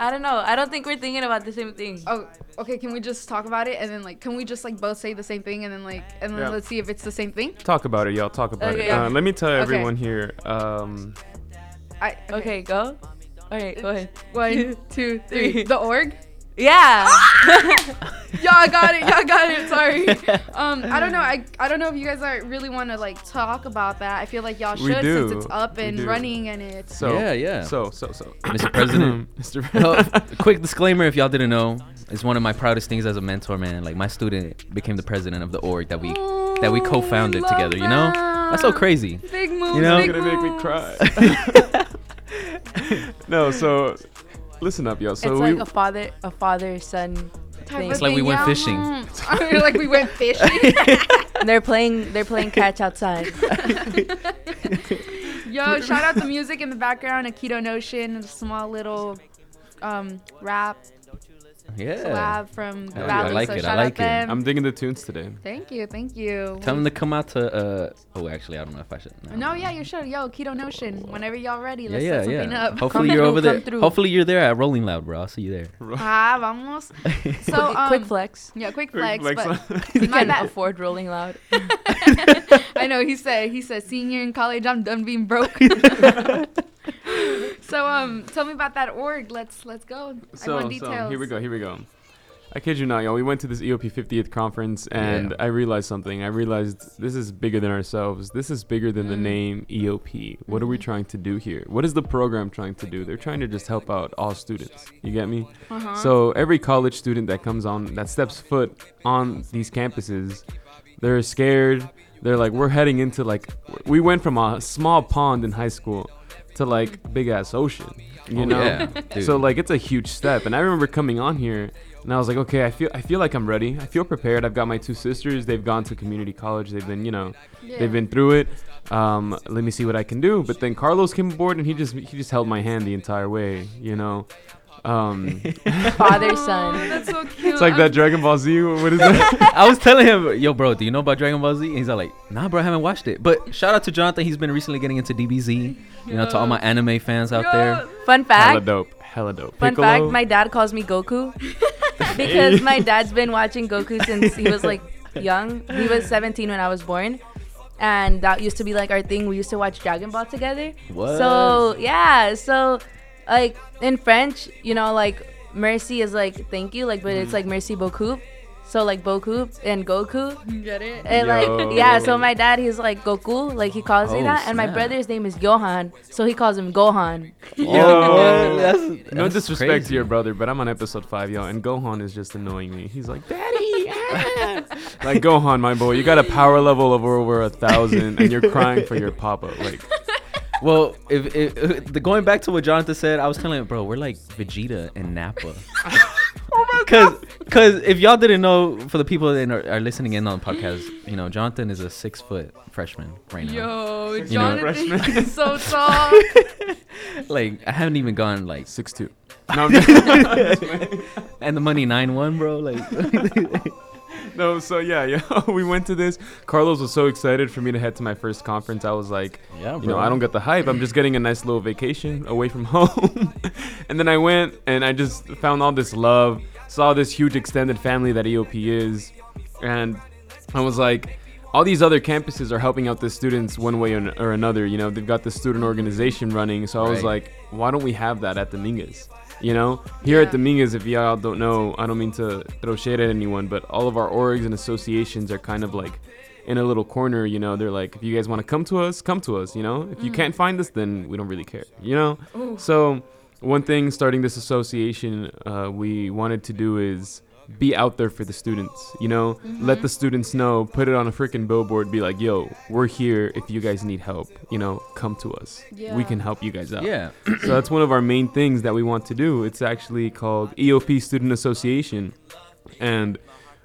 I don't know. I don't think we're thinking about the same thing. Oh, okay. Can we just talk about it and then like, can we just like both say the same thing and then like, and then Yeah. let's see if it's the same thing? Talk about it, y'all. Talk about Okay. it. Uh, let me tell Okay. everyone here. Um, I Okay, go. All right, go ahead. One, two, three. Three. The org. Yeah. Y'all got it. Y'all got it. Sorry. Um, I don't know. I I don't know if you guys are really want to like talk about that. I feel like y'all We should since it's up We and do. running and it's. so Yeah, yeah. So so so. Mr. President. Mr. Oh, quick disclaimer if y'all didn't know it's one of my proudest things as a mentor man like my student became the president of the org that we that we co-founded love together you know that's so that. crazy Big moves. You know? big gonna make me moves. cry. no, so listen up, y'all. So it's we like a father, a father son thing. It's like we went yeah. fishing. Like we went fishing. they're playing, they're playing catch outside. Yo, shout out the music in the background, Akito Notion, a small little um, rap yeah collab from the Hell yeah, I like so it, I like it. them. I'm digging the tunes today. Thank you, thank you. tell them to come out to uh oh actually i don't know if i should No, yeah, you should. Yo, Keto Notion. Whenever y'all ready, yeah let's yeah set something yeah up. hopefully Come you're over there come through. hopefully you're there at rolling loud bro i'll see you there Ah, vamos. So, um, quick flex. Yeah, quick Quick flex. flex but You my can bad. afford Rolling Loud. I know he said he said senior in college, I'm done being broke. so um, tell me about that org. Let's let's go. I So, want so here we go. Here we go. I kid you not, y'all. We went to this EOP 50th conference, and Yeah. I realized something. I realized this is bigger than ourselves. This is bigger than the Mm. name EOP. What are we trying to do here? What is the program trying to do? They're trying to just help out all students. You get me? Uh-huh. So every college student that comes on, that steps foot on these campuses, they're scared. They're like, we're heading into like, we went from a small pond in high school to like big ass ocean. You Oh, know? yeah. So like it's a huge step. And I remember coming on here and I was like, okay, I feel I feel like I'm ready. I feel prepared. I've got my two sisters. They've gone to community college. They've been, you know, Yeah. they've been through it. Um, let me see what I can do. But then Carlos came aboard and he just he just held my hand the entire way, you know. Um, Father son. That's so cute. it's like I'm- that Dragon Ball Z. What is that? I was telling him, yo, bro, do you know about Dragon Ball Z? And he's all like, nah, bro, I haven't watched it. But shout out to Jonathan. He's been recently getting into DBZ. You know, to all my anime fans out there. Fun fact. Hella dope. Hella dope. Fun Piccolo. fact. My dad calls me Goku because my dad's been watching Goku since he was like young. He was 17 when I was born. and that used to be like our thing. We used to watch Dragon Ball together. What? So yeah, so like in French, you know, like mercy is like thank you, like but it's like merci beaucoup. So like Boku and Goku. Get it? And Yo. like yeah, so my dad he's like Goku, like he calls me Oh, that, and my brother's name is Johan, so he calls him Gohan. Oh, that's, No that's disrespect crazy. to your brother, but I'm on episode five, yo, and Gohan is just annoying me. He's like, Daddy, ah." like Gohan, my boy, you got a power level of over a thousand, and you're crying for your papa. Like, Well, if, if uh, the going back to what Jonathan said, I was kind of like, bro, we're like Vegeta and Nappa. Oh cause, cause if y'all didn't know, for the people that are, are listening in on the podcast, you know, Jonathan is a six foot freshman right now. Yo, know, Jonathan freshman. is so tall. Like, I haven't even gone like, six two. No, I'm and the money nine one, bro. Like, no, so yeah, yeah, we went to this. Carlos was so excited for me to head to my first conference. I was like, yeah, you know, I don't get the hype. I'm just getting a nice little vacation away from home. and then I went and I just found all this love, saw this huge extended family that EOP is, and I was like, all these other campuses are helping out the students one way or, or another. You know, they've got the student organization running. So I was Right. like, why don't we have that at Dominguez? You know, here at Yeah. Dominguez, if y'all don't know, I don't mean to throw shade at anyone, but all of our orgs and associations are kind of like in a little corner. You know, they're like, if you guys want to come to us, come to us. You know, if you can't find us, then we don't really care. You know, Ooh. so one thing starting this association, uh, we wanted to do is be out there for the students. You know, let the students know, put it on a freaking billboard, be like, yo, we're here. If you guys need help, you know, come to us. We can help you guys out. Yeah, So that's one of our main things that we want to do. It's actually called EOP Student Association. And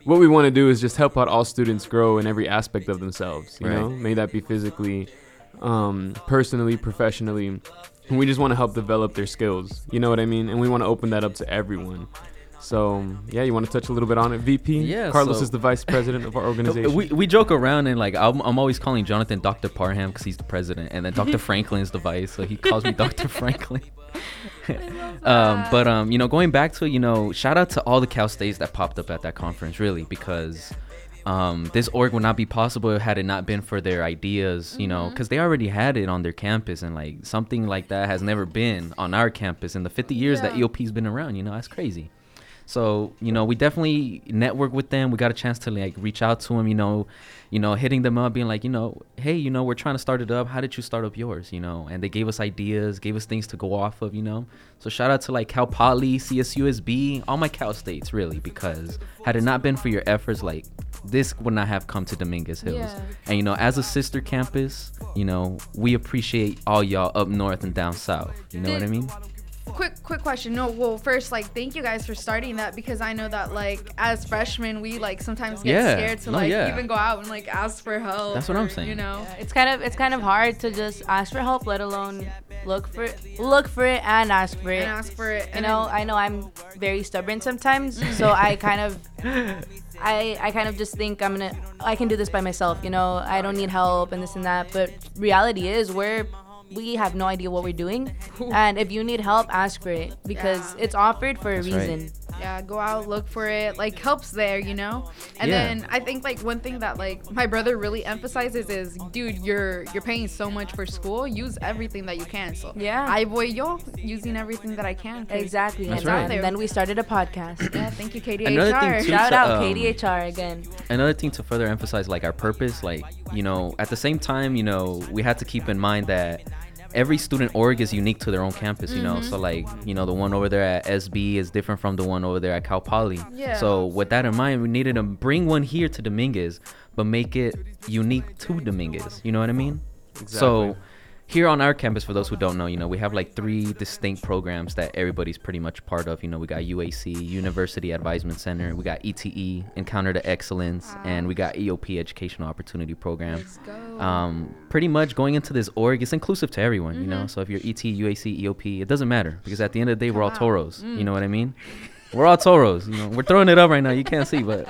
what we want to do is just help out all students grow in every aspect of themselves, you Right. know? May that be physically, um, personally, professionally. And we just want to help develop their skills. You know what I mean? And we want to open that up to everyone. So, yeah, you want to touch a little bit on it, VP? Yeah, Carlos so- is the vice president of our organization. we, we joke around and like I'm, I'm always calling Jonathan Dr. Parham because he's the president, and then Dr. Franklin is the vice, so he calls me Dr. Franklin. um, but um, you know, going back to you know, shout out to all the Cal States that popped up at that conference, really, because um, this org would not be possible had it not been for their ideas, you know, because they already had it on their campus, and like something like that has never been on our campus in the 50 years that EOP's been around. You know, that's crazy. So you know, we definitely network with them. We got a chance to like reach out to them. You know, you know, hitting them up, being like, you know, hey, you know, we're trying to start it up. How did you start up yours? You know, and they gave us ideas, gave us things to go off of. You know, so shout out to like Cal Poly, CSUSB, all my Cal states really, because had it not been for your efforts, like this would not have come to Dominguez Hills. Yeah. And you know, as a sister campus, you know, we appreciate all y'all up north and down south. You know what I mean? Quick quick question no well first like thank you guys for starting that because i know that like as freshmen we like sometimes get Yeah. scared to No, like yeah. even go out and like ask for help That's what I'm saying. you know Yeah, it's kind of it's kind of hard to just ask for help, let alone look for it, look for it and ask for it. and ask for it you know, then- I know I'm very stubborn sometimes, mm. so I kind of I I kind of just think I'm gonna I can do this by myself. You know, I don't need help and this and that. But reality is we're we have no idea what we're doing, and if you need help, ask for it because Yeah. it's offered for a That's right. Reason. yeah go out look for it like helps there you know and Yeah. then i think like one thing that like my brother really emphasizes is dude you're you're paying so much for school use everything that you can so Yeah. i voy yo using everything that i can. Exactly, That's and, right. and then we started a podcast. yeah thank you Another thing kdhr too- Shout to, out um, KDHR again. another thing to further emphasize like our purpose like you know at the same time you know we had to keep in mind that every student org is unique to their own campus you know so mm-hmm. like you know the one over there at sb is different from the one over there at cal poly Yeah. so with that in mind we needed to bring one here to dominguez but make it unique to dominguez you know what i mean Exactly. so here on our campus for those who don't know you know we have like three distinct programs that everybody's pretty much part of. You know we got uac university advisement center we got ete encounter to excellence and we got eop educational opportunity program. Um, pretty much going into this org it's inclusive to everyone you Mm-hmm. know so if you're et uac eop it doesn't matter because at the end of the day we're all toros you Mm. know what i mean we're all toros you know we're throwing it up right now you can't see but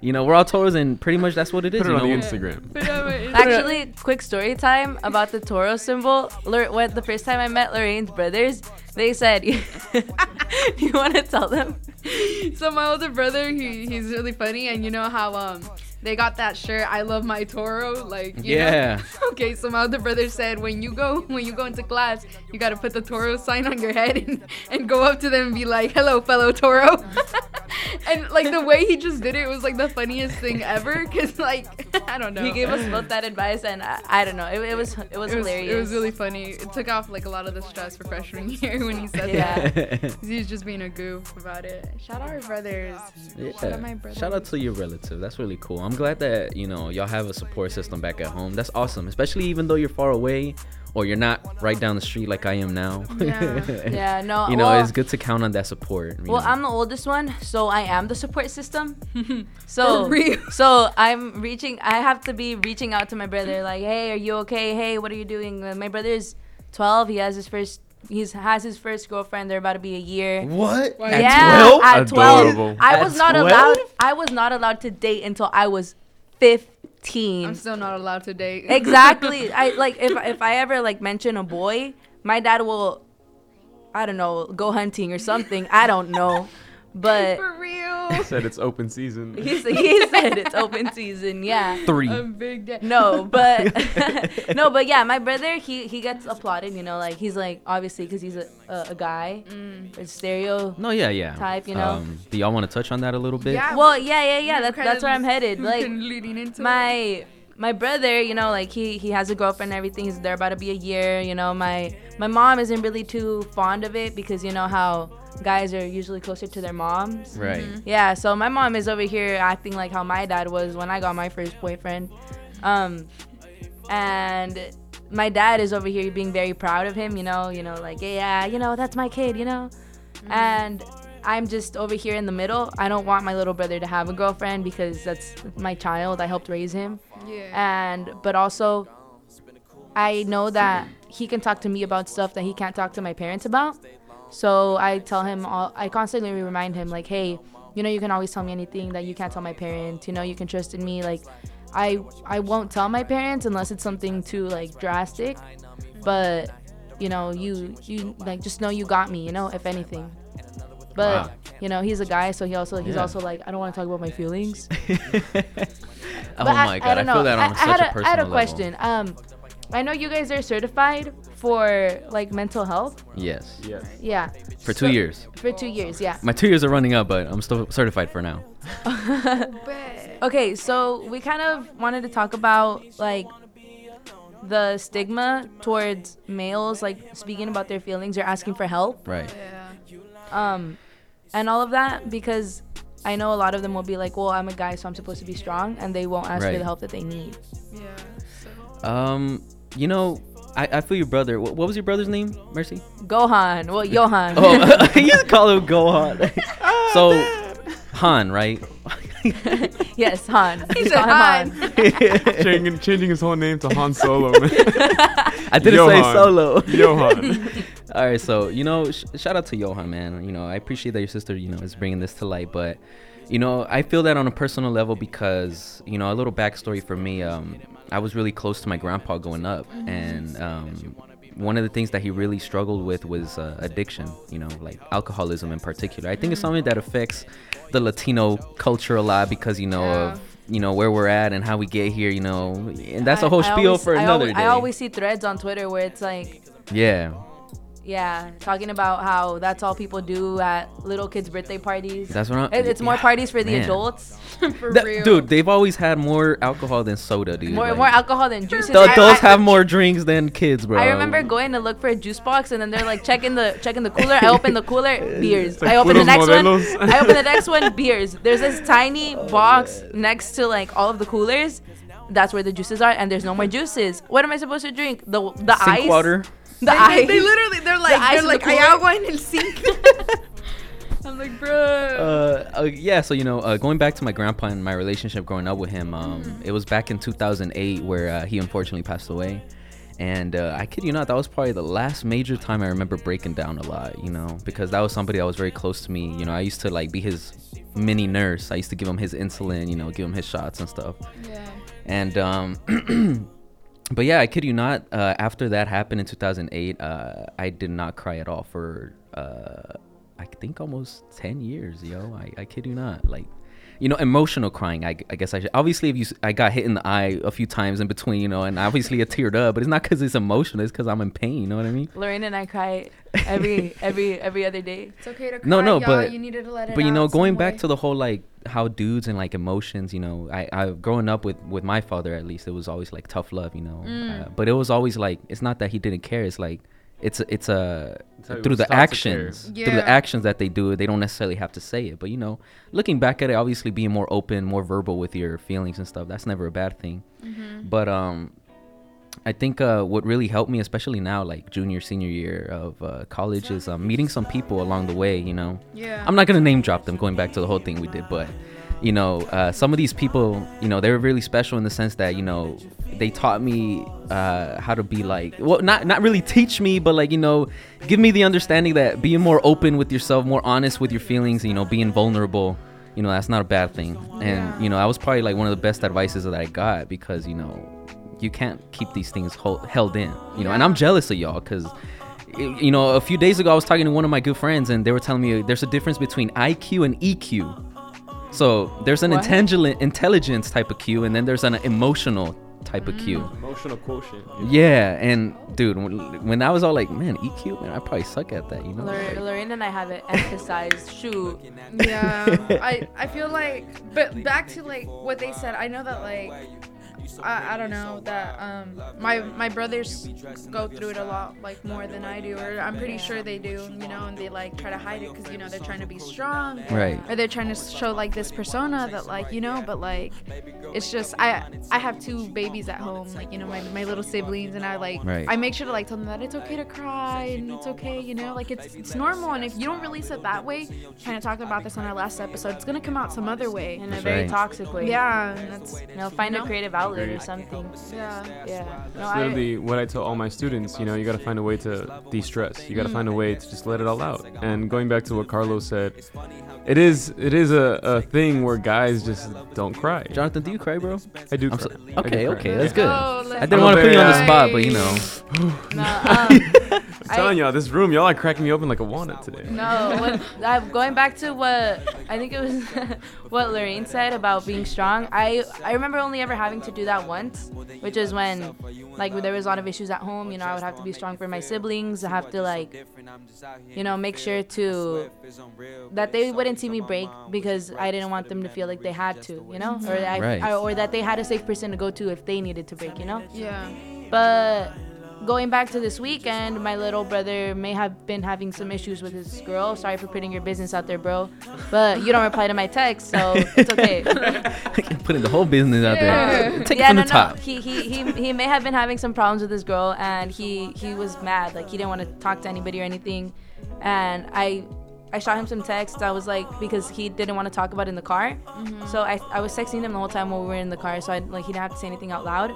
you know we're all toros and pretty much that's what it is Put it you on the? Instagram. Actually, quick story time about the Toro symbol. Lor- what the first time I met Lorraine's brothers, they said, "You want to tell them?" so my older brother he, he's really funny and you know how um they got that shirt. I love my Toro. Like you know? Yeah. Okay, so my other brother said when you go when you go into class, you gotta put the Toro sign on your head and, and go up to them and be like, "Hello, fellow Toro." and like the way he just did it was like the funniest thing ever. Cause like I don't know. He gave us both that advice, and I, I don't know. It, it was it was it was, hilarious. it was really funny. It took off like a lot of the stress for freshman year when he said Yeah. that. 'Cause He was just being a goof about it. Shout out our brothers. Shout out my Yeah. brothers. Shout out to your relative. That's really cool. I'm glad that you know y'all have a support system back at home. That's awesome, especially even though you're far away or you're not right down the street like I am now. Yeah. yeah, no. you know, well, it's good to count on that support. Well, know. I'm the oldest one, so I am the support system. so so I'm reaching. I have to be reaching out to my brother, like, hey, are you okay? Hey, what are you doing? My brother's 12. He has his first. He's has his first girlfriend. They're about to be a year. what? Why- At yeah, 12? at 12. Adorable. I At was not 12? allowed. I was not allowed to date until I was 15. I'm still not allowed to date. exactly. I like if if I ever like mention a boy, my dad will, I don't know, go hunting or something. I don't know, but For real. He said it's open season. he said, he said it's open season. Yeah. Three. A big day. No, but no, but yeah, my brother he he gets applauded. You know, like he's like obviously because he's a, a a guy, it's stereo. no, yeah, yeah. type, you know? Um, do y'all want to touch on that a little bit? Yeah. Well, yeah, yeah, yeah. That's that's where I'm headed. Like leading into my my brother you know like he he has a girlfriend and everything he's there about to be a year you know my my mom isn't really too fond of it because you know how guys are usually closer to their moms. Right. yeah so my mom is over here acting like how my dad was when i got my first boyfriend. Um and my dad is over here being very proud of him you know you know like yeah you know that's my kid you know? And i'm just over here in the middle. I don't want my little brother to have a girlfriend because that's my child. I helped raise him. Yeah. and but also i know that he can talk to me about stuff that he can't talk to my parents about so i tell him all i constantly remind him like hey you know you can always tell me anything that you can't tell my parents you know you can trust in me like i i won't tell my parents unless it's something too like drastic but you know you you like just know you got me you know if anything but Wow. you know he's a guy so he also he's Yeah. also like i don't want to talk about my feelings oh my god, I, don't feel that on I, I such had a a, personal I had a level. question. Um, I know you guys are certified for like mental health. Yes. Yes. Yeah. For two So- years. For two years, yeah. My two years are running up, but I'm still certified for now. Okay, so we kind of wanted to talk about like the stigma towards males like speaking about their feelings or asking for help. Right. Yeah. Um, and all of that because I know a lot of them will be like, "Well, I'm a guy, so I'm supposed to be strong," and they won't ask for the help that they need. Yeah. So. Um, you know, I, I feel your brother. What, what was your brother's name, Mercy? Gohan, well, Johan. Oh, you just call him Gohan. Oh, so, Han, right? yes, Han. He Just said call Han. changing, changing his whole name to Han Solo. man. I didn't say solo. Johan. All right, so you know, sh- shout out to Johan, man. You know, I appreciate that your sister, you know, is bringing this to light. But, you know, I feel that on a personal level because, you know, a little backstory for me. Um, I was really close to my grandpa growing up, and um, one of the things that he really struggled with was uh, addiction. You know, like alcoholism in particular. I think it's something that affects the Latino culture a lot because you know Yeah. of you know where we're at and how we get here. You know, and that's a I- whole I spiel always- for I another always, day. I always see threads on Twitter where it's like, yeah. Yeah, talking about how that's all people do at little kids' birthday parties. That's what I'm. It- it's more parties for the Man. adults. For That- real. dude, they've always had more alcohol than soda, dude. More like, more alcohol than juices. The adults I, have more drinks than kids, bro. I remember going to look for a juice box and then they're like checking the checking the cooler. I open the cooler, beers. like I open the puros next one. I open the next one, beers. There's this tiny oh, box next to like all of the coolers. That's where the juices are, and there's no more juices. What am I supposed to drink? The the Sink ice. water. The They, ice. they, they literally, they're like, ice they're in the like, hay cooler? agua en el sink. I'm like, bro. Uh, uh, yeah, so you know, uh, going back to my grandpa and my relationship growing up with him, um, it was back in 2008 where uh, he unfortunately passed away. And uh, I kid you not, that was probably the last major time I remember breaking down a lot, you know, because that was somebody that was very close to me. You know, I used to like be his mini nurse. I used to give him his insulin, you know, give him his shots and stuff. yeah. And um, but yeah, I kid you not. Uh, after that happened in 2008, uh, I did not cry at all for uh, I think almost 10 years, yo. I, I kid you not. Like you know, emotional crying. I, I guess I should. Obviously, if you, I got hit in the eye a few times in between, you know, and obviously I teared up, but it's not because it's emotional. It's because I'm in pain. You know what I mean? Lorraine and I cry every every every other day. It's okay to cry, No, no, y'all. but- you needed to let it but you know going back way. to the whole like how dudes and like emotions you know i i growing up with with my father at least it was always like tough love you know Mm. uh, but it was always like it's not that he didn't care it's like it's a, it's a It's through the taught to care. actions through the actions that they do they don't necessarily have to say it but you know looking back at it obviously being more open more verbal with your feelings and stuff that's never a bad thing Mhm. but um I think uh, what really helped me, especially now, like junior, senior year of uh, college, is um, meeting some people along the way. You know, Yeah. I'm not gonna name drop them, going back to the whole thing we did, but you know, uh, some of these people, you know, they were really special in the sense that you know they taught me uh, how to be like, well, not not really teach me, but like you know, give me the understanding that being more open with yourself, more honest with your feelings, you know, being vulnerable. You know that's not a bad thing, and you know I was probably like one of the best advices that I got because you know you can't keep these things hold, held in, you know. And I'm jealous of y'all because, you know, a few days ago I was talking to one of my good friends and they were telling me there's a difference between IQ and EQ. So there's an What? intelligent intelligence type of Q and then there's an emotional type of Q. Mm. Emotional quotient. Yeah, and dude, when, when I was all like, man, EQ, man, I probably suck at that, you know. Lor- Like, Lorraine and I have it emphasized. Shoot. yeah i i feel like but back to like what they said i know that like I, I don't know that um my my brothers go through it a lot like more than I do or I'm pretty sure they do you know and they like try to hide it because you know they're trying to be strong Right. or they're trying to show like this persona that like you know but like it's just I I have two babies at home like you know my, my little siblings and I like Right. I make sure to like tell them that it's okay to cry and it's okay you know like it's it's normal and if you don't release it that way kind of talked about this on our last episode it's gonna come out some other way In a very right. toxic way. yeah and that's You know, find You a creative outlet or something. yeah Yeah. No, It's I, literally what I tell all my students. You know, you got to find a way to de-stress. You got to find a way to just let it all out. And going back to what Carlos said, it is it is a, a thing where guys just don't cry. Jonathan, do you cry, bro? I do I'm cry. so- I do okay, cry. okay, that's good. Oh, I didn't want to put you on the spot, but you know, no, um, I'm telling y'all, this room, y'all are cracking me open like a walnut today. No, what, uh, going back to what I think it was what Lorraine said about being strong. I I remember only ever having to do that once, which is when like there was a lot of issues at home. You know, I would have to be strong for my siblings. I have to like, you know, make sure to that they wouldn't see me break because I didn't want them to feel like they had to. You know, or I, Right. I- or that they had a safe person to go to if they needed to break. You know. yeah But going back to this weekend, my little brother may have been having some issues with his girl. Sorry for putting your business out there, bro. But you don't reply to my text, so it's okay. putting the whole business out there. Yeah. Take yeah, it from no, the top. no. He, he he he may have been having some problems with his girl, and he he was mad. Like he didn't want to talk to anybody or anything. And I I shot him some texts. I was like because he didn't want to talk about it in the car. Mm-hmm. So I I was texting him the whole time while we were in the car, so I like he didn't have to say anything out loud.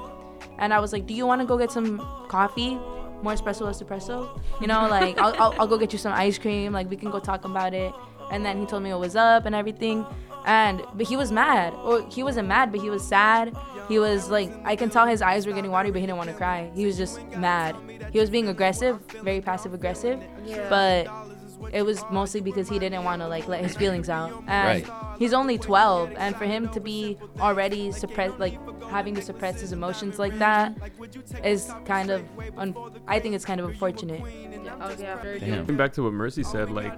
And I was like, "Do you want to go get some coffee?" More espresso, less espresso. You know, like I'll, I'll, I'll go get you some ice cream. Like we can go talk about it. And then he told me what was up and everything. And but he was mad. Or he wasn't mad, but he was sad. He was like I can tell his eyes were getting watery, but he didn't want to cry. He was just mad. He was being aggressive, very passive aggressive. Yeah. But it was mostly because he didn't want to like let his feelings out. And Right. He's only 12 and for him to be already suppressed like having to suppress his emotions like that is kind of un- I think it's kind of unfortunate. oh yeah very Damn. Going back to what Mercy said, like,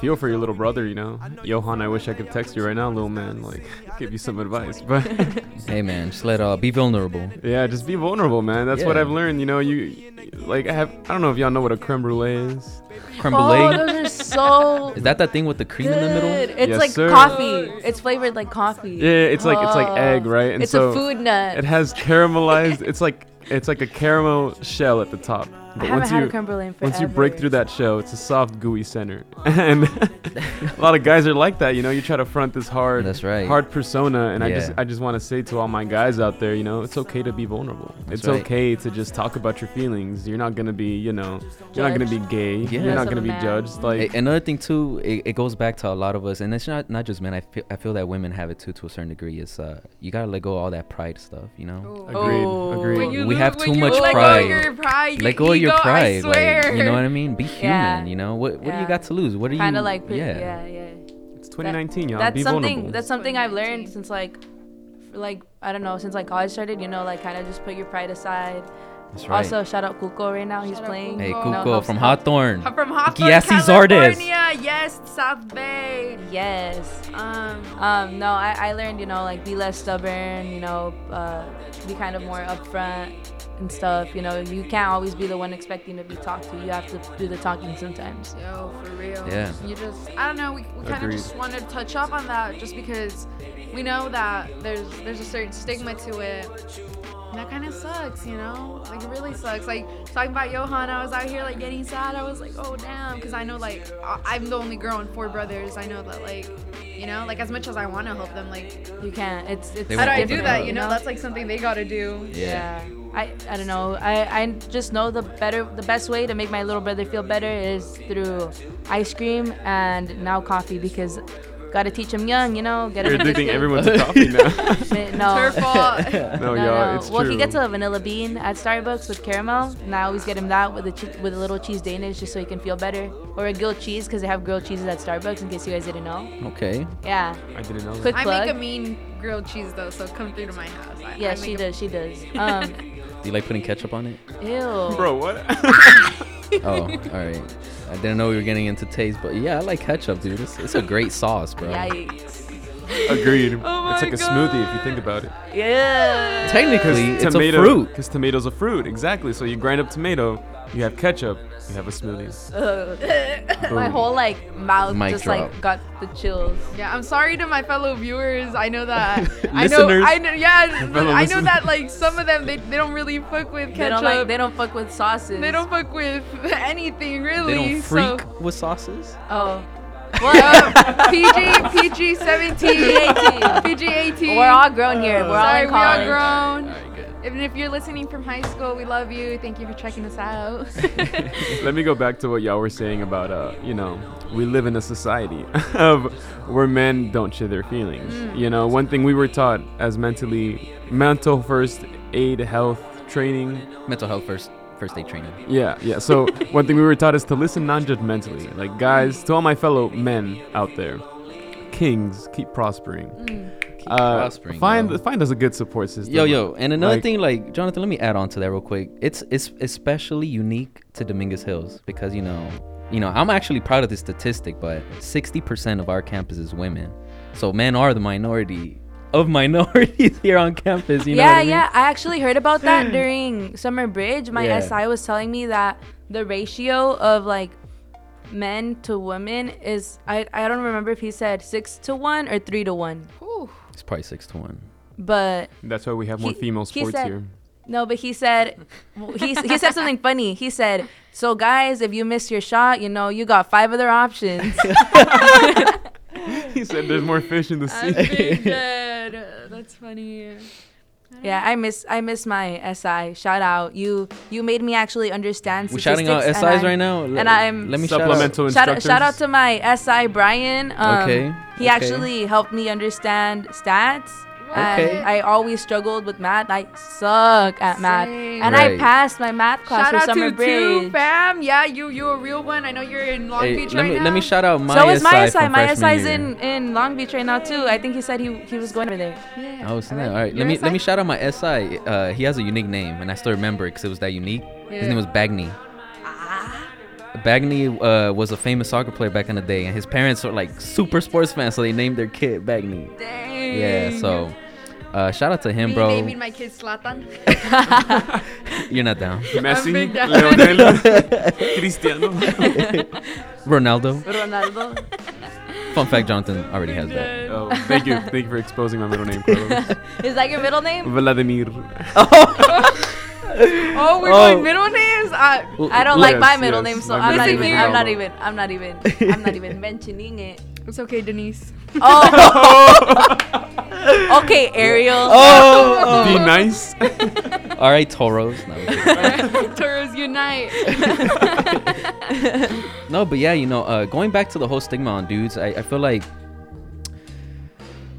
feel for your little brother, you know. Johan, I wish I could text you right now, little man, like, give you some advice. But Hey man, just let uh be vulnerable. yeah, just be vulnerable, man. That's what I've learned. You know, you like I have. I don't know if y'all know what a creme brulee is. Creme Oh, those are so Is that that thing with the cream in the middle? It's Yes, like sir. coffee. It's flavored like coffee. Yeah, it's like it's like Oh. egg, right? And it's so a food nut. it has caramelized. it's like it's like a caramel shell at the top. I But haven't once had you a creme forever. once you break through that shell, it's a soft, gooey center. And a lot of guys are like that, you know. You try to front this hard, That's right. hard persona, and I just I just want to say to all my guys out there, you know, it's okay to be vulnerable. That's it's right. okay to just talk about your feelings. You're not gonna be, you know, you're not gonna be gay. Yeah. You're not gonna be man. judged. Like A- another thing too, it, it goes back to a lot of us, and it's not not just men. I feel I feel that women have it too to a certain degree. Is uh, you gotta let go of all that pride stuff, you know. agreed, Oh. agreed. You We lo- have too you much let pride. Go of your pride, let go of your ego, I pride, swear. like you know what I mean. Be human, Yeah. you know. What what do you got to lose? What do you? kind of like yeah. yeah, yeah. it's 2019, y'all. that's Be something vulnerable. that's something I've learned since like like I don't know since like college started you know like kind of just put your pride aside That's right. also shout out Kuko right now he's Shout out playing hey, Kuko. Kuko No, from helps- Hawthorne. I'm from Hawthorne, Gyasi Zardes. California. Yes, South Bay. yes Um, um no I, I learned you know like be less stubborn you know uh, be kind of more upfront and stuff you know you can't always be the one expecting to be talked to you have to do the talking sometimes Yo, for real. Yeah. You just, I don't know. We, we kind of just wanted to touch up on that, just because we know that there's there's a certain stigma to it. And that kind of sucks, you know. Like it really sucks. Like talking about Johan, I was out here like getting sad. I was like, oh damn, because I know like I- I'm the only girl and four brothers. I know that like, you know, like as much as I want to help them, like you can't it's it's how do I do it that? up. You know, that's like something they gotta do. Yeah. I, I don't know. I, I just know the better the best way to make my little brother feel better is through ice cream and now coffee because gotta teach him young, you know, get You're addicting everyone to coffee now. No. It's her fault. no, No, y'all, no. it's well, true. he gets a vanilla bean at Starbucks with caramel, and I always get him that with a che- with a little cheese Danish just so he can feel better, or a grilled cheese because they have grilled cheeses at Starbucks. In case you guys didn't know, Okay. yeah. I didn't know. Quick I plug. make a mean grilled cheese though, so come through to my house. I, yeah, I she make a- does. She does. Um, Do you like putting ketchup on it? ew. Bro, what? Oh, all right. I didn't know we were getting into taste, but yeah, I like ketchup, dude. It's, it's a great sauce, bro. Yikes. Agreed. Oh it's my like a smoothie if you think about it. Yeah. Technically, it's tomato, a fruit. Because tomato's a fruit, exactly. So you grind up tomato, you have ketchup, you have a smoothie. My whole like mouth Mic just drop. like got the chills. Yeah, I'm sorry to my fellow viewers. I know that I know I know yeah, fellow I know that like some of them they, they don't really fuck with They ketchup. don't like. They don't fuck with sauces. They don't fuck with anything really. They really. don't freak So with sauces. Oh. yeah, PG PG 17 PG-18. PG 18. We're all grown here. We're all sorry, in we are grown. All right, good. Even if you're listening from high school, we love you. Thank you for checking us out. Let me go back to what y'all were saying about, uh, you know, we live in a society of where men don't share their feelings. Mm. You know, one thing we were taught as mentally, mental first aid health training. Mental health first, first aid training. Yeah, yeah. So one thing we were taught is to listen non-judgmentally. Like guys, to all my fellow men out there, kings, keep prospering. Keep Uh, prospering, find yo. find us a good support system. Yo, yo, and another Like- thing, like Jonathan, let me add on to that real quick. It's it's especially unique to Dominguez Hills because you know, you know, I'm actually proud of this statistic, but 60% of our campus is women, so men are the minority of minorities here on campus. You know yeah, I mean? yeah. I actually heard about that during summer bridge. My Yeah. SI was telling me that the ratio of like men to women is I I don't remember if he said six to one or three to one, Whew. It's probably six to one. but That's why we have more He- female he sports said- here. no. But he said he he said something funny. He said, "So guys, if you miss your shot, you know you got five other options." he said there's more fish in the I sea. figured. Uh, that's funny. Yeah, I miss I miss my SI. Shout out you you made me actually understand. We're shouting out statistics, SIs and I- right now. and I'm- let me shout out. Supplemental Shout out, instructors. shout out to my SI Brian. Um, Okay, He okay. actually helped me understand stats. Okay. And I always struggled with math. I suck at math. Same. And I passed my math class Shout for out summer to bridge. two fam. Yeah, you you a real one. I know you're in Long Hey, Beach let right me now. let me shout out my so is my SI SI. from My freshman SI's year. in, in Long Beach right now too. I think he said he he was going over there. Yeah. Oh, snap. All right, Your let me SI? let me shout out my SI. Uh, he has a unique name, and I still remember it because it was that unique. His name was Bagney. Bagney uh, was a famous soccer player back in the day, and his parents were like super sports fans, so they named their kid Bagney. Dang. Yeah, so uh, shout out to him, Me bro. naming my kid Zlatan. You're not down. Messi, big down. Lionel, Cristiano. Ronaldo. Ronaldo. Fun fact: Jonathan already has that. Oh, thank you, thank you for exposing my middle name, Carlos. is that your middle name? Vladimir. Oh, we're Oh. going middle names. Uh, I don't Yes, like my middle yes, name, so my I'm not middle even. name is I'm not even. I'm not even. I'm not even mentioning it. it's okay, Denise. Oh. okay, Ariel. Oh, Be nice. all right, Toros. No, I'm kidding. Toros unite. no, but yeah, you know, uh, going back to the whole stigma on dudes, I, I feel like,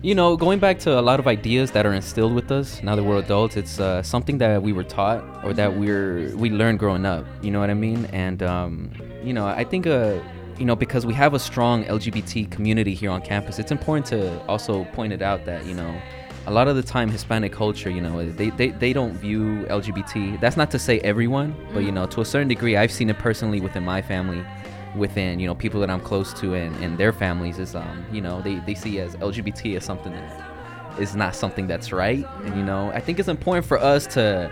you know, going back to a lot of ideas that are instilled with us now that we're adults, it's uh, something that we were taught or that we're we learned growing up. You know what I mean? And um, you know, I think uh, you know, because we have a strong LGBT community here on campus, it's important to also point it out that, you know, a lot of the time Hispanic culture, you know, they, they, they don't view LGBT. That's not to say everyone, but, you know, to a certain degree, I've seen it personally within my family, within, you know, people that I'm close to and, and their families is, um, you know, they, they see as LGBT as something that is not something that's right. And, you know, I think it's important for us to,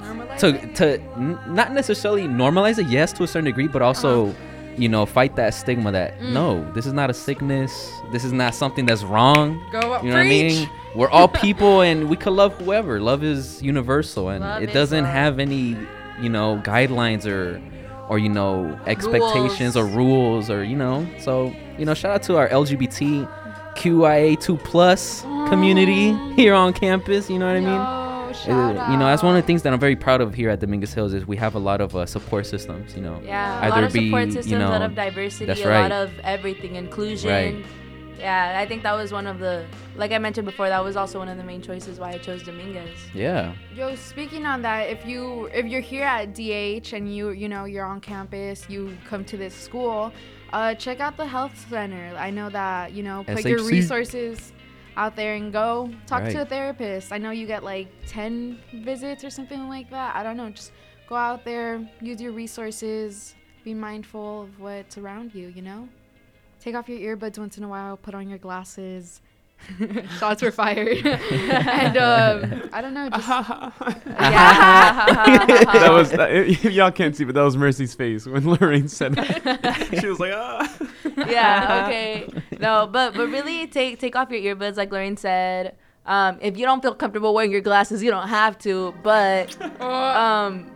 Normalize to it? to n- not necessarily normalize it yes to a certain degree but also you know fight that stigma that no this is not a sickness. This is not something that's wrong. Go up, you know what i mean? We're all people and we could love whoever. Love is universal and Love it doesn't love. have any you know guidelines or or you know expectations or rules or you know so you know shout out to our lgbt qia2 plus community here on campus you know what i mean you know that's one of the things that i'm very proud of here at dominguez hills is we have a lot of uh, support systems you know Yeah, a Either lot of be, support you systems, a lot of diversity, a right. lot of everything, inclusion. Right. Yeah, I think that was one of the, like I mentioned before, that was also one of the main choices why I chose Dominguez. yeah Yo, speaking on that, if you if you're here at DH and you you know you're on campus, you come to this school, uh, check out the health center. I know that you know put your resources out there and go talk to a therapist. I know you get like ten visits or something like that. I don't know. Just go out there, use your resources, be mindful of what's around you. You know, take off your earbuds once in a while, put on your glasses. Shots were fired. and um, I don't know, just Yeah. that was that, y'all can't see, but that was Mercy's face when Lorraine said that. she was like, ah. yeah, okay. No, but but really take take off your earbuds like Lorraine said. Um, if you don't feel comfortable wearing your glasses, you don't have to, but um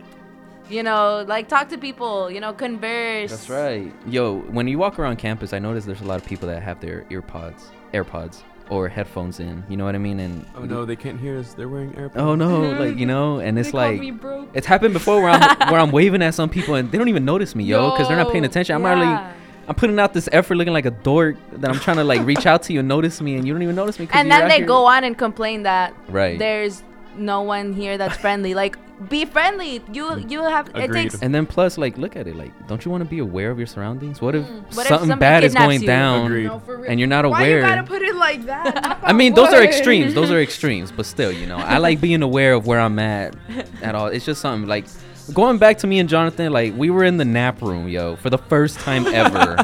you know, like talk to people, you know, converse. that's right yo when you walk around campus i notice there's a lot of people that have their earpods, airpods or headphones in you know what i mean and Oh no, they can't hear us. They're wearing AirPods. oh no like you know and it's They like me broke. it's happened before where i'm where i'm waving at some people and they don't even notice me yo because they're not paying attention i'm yeah. already I'm putting out this effort looking like a dork that I'm trying to like reach out to you and notice me and you don't even notice me. 'cause And you're then they here- go on and complain that Right. there's no one here that's friendly. Like be friendly. You you have it takes And then plus, like, look at it. Like, don't you want to be aware of your surroundings? What if Mm. What if something somebody bad is going you? down No, and you're not Why aware? you gotta put it like that? I mean, those are extremes. Those are extremes. But still, you know, I like being aware of where I'm at at all. It's just something like going back to me and Jonathan. Like, we were in the nap room, yo, for the first time ever.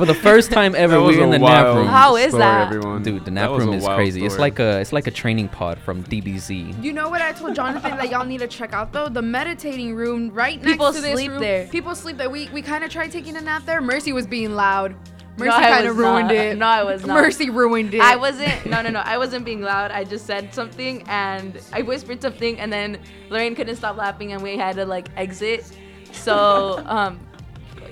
For the first time ever, we was were in the nap room. How is story, that? Everyone. Dude, the nap was room is wild crazy. It's like a it's like a training pod from DBZ. You know what I told Jonathan that y'all need to check out though? The meditating room right next People to this sleep room. there. People sleep there. We we kind of tried taking a nap there. Mercy was being loud. Mercy I kind of was ruined not. it. No, I was not. Mercy ruined it. I wasn't. No, no, no. I wasn't being loud. I just said something and I whispered something, and then Lorraine couldn't stop laughing, and we had to like exit. So, um,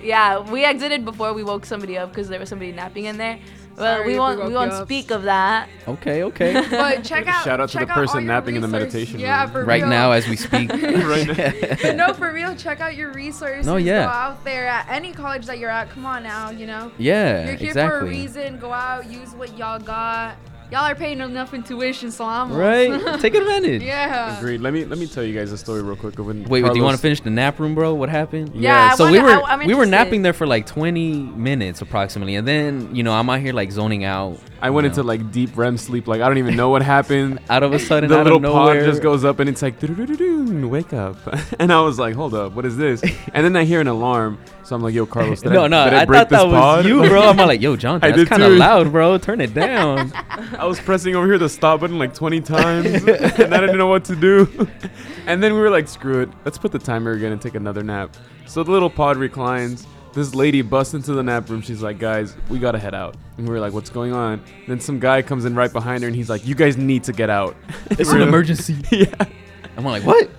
yeah, we exited before we woke somebody up because there was somebody napping in there. Well, Sorry we won't. woke We won't speak of that. Okay, okay. But check out. Shout out to the out person napping in the meditation Yeah, room. for right real. now, as we speak. Right But no, for real. Check out your resources. No, yeah. Go out there at any college that you're at. Come on now, you know. yeah, You're here exactly. for a reason. Go out, use what y'all got. Y'all are paying enough in tuition, so I'm Right? Take advantage. yeah. Agreed. Let me let me tell you guys a story real quick of when. Wait, do you want to finish the nap room, bro? What happened? Yeah, I so we wanna- were I- we were napping there for like 20 minutes approximately, and then you know I'm out here like zoning out. I went you into like deep REM sleep. Like I don't even know what happened. out of a sudden, the out little of pod just goes up and it's like "Do-do-do-do-do, wake up and i was like hold up what is this and then i hear an alarm so i'm like yo carlos did no, I, no, did I, I, break thought this that was pod? you, bro. I'm like, yo, John, I that's kind of loud, bro. Turn it down. I was pressing over here the stop button like 20 times and i didn't know what to do. And then we were like screw it. Let's put the timer again and take another nap. So the little pod reclines. This lady busts into the nap room. She's like guys we gotta head out. And we were like what's going on? Then some guy comes in right behind her and he's like you guys need to get out. It's an emergency. yeah. I'm like, what?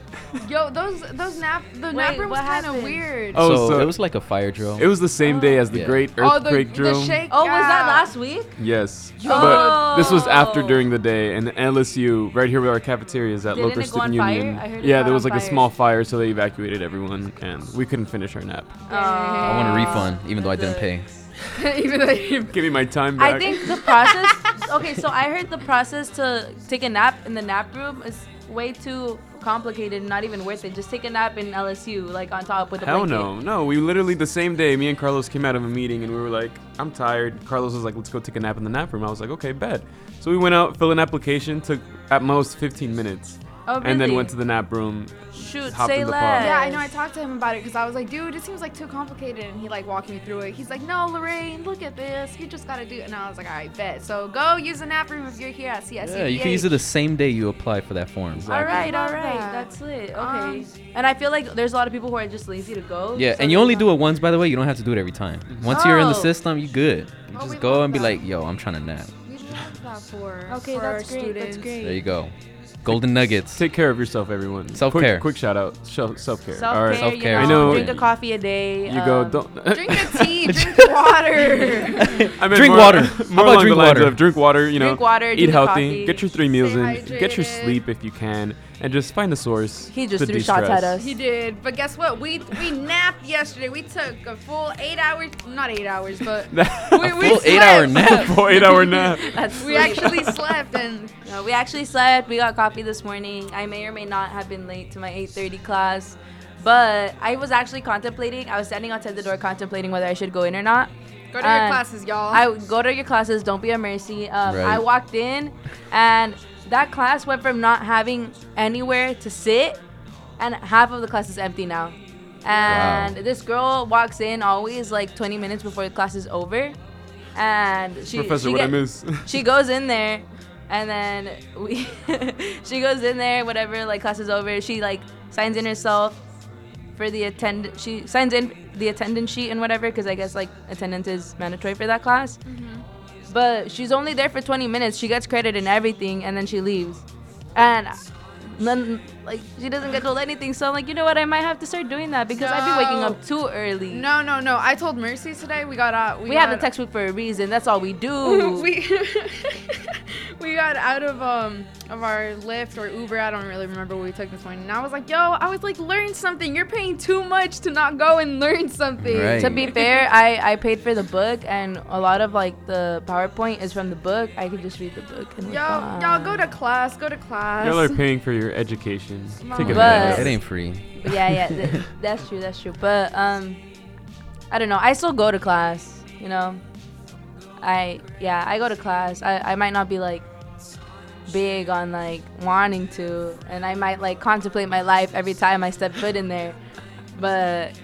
Yo, those those nap the Wait, nap room was what kind of happened? weird. Oh, so, so- it was like a fire drill. it was the same day as the Yeah. great oh, the, earthquake the drill shake. Oh, was that last week? Yes. Yo. But this was after during the day, and LSU, right here where our cafeteria is at Didn't local it go on student fire? union. I heard it yeah, got there on was like a fire. small fire, so they evacuated everyone, and we couldn't finish our nap. I want a refund, even though I didn't pay. Even though you- Give me my time back. I think the process. okay, so I heard the process to take a nap in the nap room is way too complicated and not even worth it. Just take a nap in LSU, like on top with a Hell blanket. no, no. We literally the same day, me and Carlos came out of a meeting and we were like, "I'm tired." Carlos was like, "Let's go take a nap in the nap room." I was like, "Okay, bet." So we went out, filled an application, took at most 15 minutes, Oh, really? and then went to the nap room. Shoot, hopped say in the less. pod. Yeah, I know. I talked to him about it because I was like, dude, it seems like too complicated. And he like walked me through it. He's like, no, Lorraine, look at this. You just gotta do it. And I was like, all right, bet. So go use the nap room if you're here at CSUDH. Yeah, you can use it the same day you apply for that form. Exactly. All right, all Love right, that. that's lit. Okay, Um, and I feel like there's a lot of people who are just lazy to go. Yeah, so and you only not- do it once, by the way. You don't have to do it every time. Once you're in the Oh. system, you good. You Oh, just go and be that. like, yo, I'm trying to nap. We love that for Okay, for that's our great. That's great. There you go. Golden nuggets. Take care of yourself, everyone. Self-care. Quick, quick shout out. Self care. Self care, right. Self-care. you I know, know- drink a coffee a day. You go. um, Don't. Drink the tea. drink water. I meant Drink more- water. more How about along drink the lines water? Of drink water. You know. Drink water, Eat healthy. coffee. Get your three meals in. Stay Get your sleep if you can, and just find a source. He just to threw shots de-stress. at us. he did. But guess what? We we napped yesterday. We took a full eight hours. Not eight hours, but we, A we full eight-hour slept. nap. Full eight hour nap. That's We sweet. actually slept and No, we actually slept. We got coffee this morning. I may or may not have been late to my 8:30 class, but I was actually contemplating. I was standing outside the door contemplating whether I should go in or not. go to your classes, y'all. I would go to your classes. Don't be a mercy. Um, Right. I walked in, and that class went from not having anywhere to sit, and half of the class is empty now. And Wow. this girl walks in always like 20 minutes before the class is over, and she Professor, she what I get- miss? she goes in there and then we she goes in there whatever like class is over she like signs in herself for the attend she signs in the attendance sheet and whatever because i guess like attendance is mandatory for that class mm-hmm. But she's only there for 20 minutes. She gets credit and everything and then she leaves. And uh, none like she doesn't get told anything so i'm like you know what i might have to start doing that because i've been waking up too early no, no, no. I told Mercy today we got out. we have the textbook for a reason that's all we do we we got out of um of our Lyft or Uber. I don't really remember what we took this morning. And I was like, yo, I was like, learn something. You're paying too much to not go and learn something. Right. to be fair, I, I paid for the book, and a lot of like the PowerPoint is from the book. I could just read the book. And we're Y'all, y'all go to class. Go to class. Y'all are paying for your education. Mom. Take But- It of it. ain't free. But yeah, yeah, th- that's true. That's true. But um, I don't know. I still go to class. You know, I yeah, I go to class. I I might not be like big on like wanting to, and I might like contemplate my life every time I step foot in there. But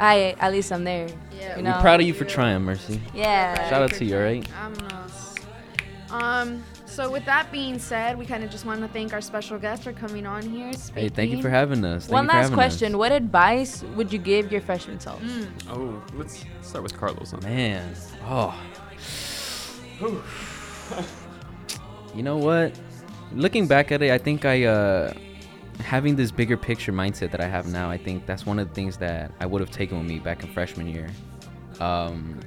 I at least I'm there. Yeah, You We're proud of you for trying, Mercy. Yeah. Shout out to you, alright? Vámonos. Um. So with that being said, we kind of just want to thank our special guest for coming on here. Hey, thank you for having us. Thank One last question: us. What advice would you give your freshman self? Mm. Oh, let's start with Carlos on. Man. Oh. you know what? Looking back at it, I think I uh having this bigger picture mindset that I have now, I think that's one of the things that I would have taken with me back in freshman year. Um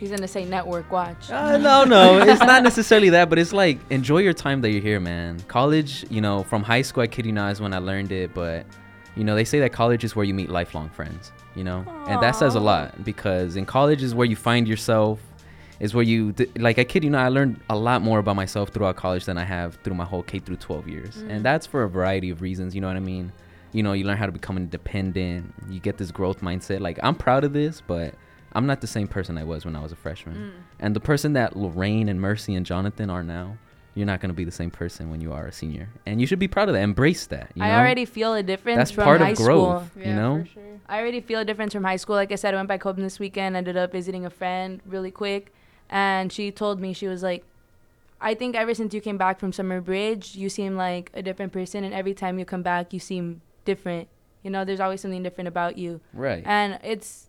He's gonna say network watch. uh, no, no, it's not necessarily that, but it's like enjoy your time that you're here, man. College, you know, from high school, I kid you not, is when I learned it, but you know, they say that college is where you meet lifelong friends, you know, and that says a lot because in college is where you find yourself, is where you like. I kid you not, I learned a lot more about myself throughout college than I have through my whole K through 12 years, Mm. and that's for a variety of reasons. You know what I mean? You know, you learn how to become independent. You get this growth mindset. Like I'm proud of this, but I'm not the same person I was when I was a freshman. Mm. And the person that Lorraine and Mercy and Jonathan are now, you're not going to be the same person when you are a senior. And you should be proud of that. Embrace that. You I know? already feel a difference That's from part high of growth, school. you know? for sure. I already feel a difference from high school. Like I said, I went back home this weekend, ended up visiting a friend really quick, and she told me she was like, I think ever since you came back from Summer Bridge, you seem like a different person, and every time you come back, you seem different. You know, there's always something different about you, Right. and it's,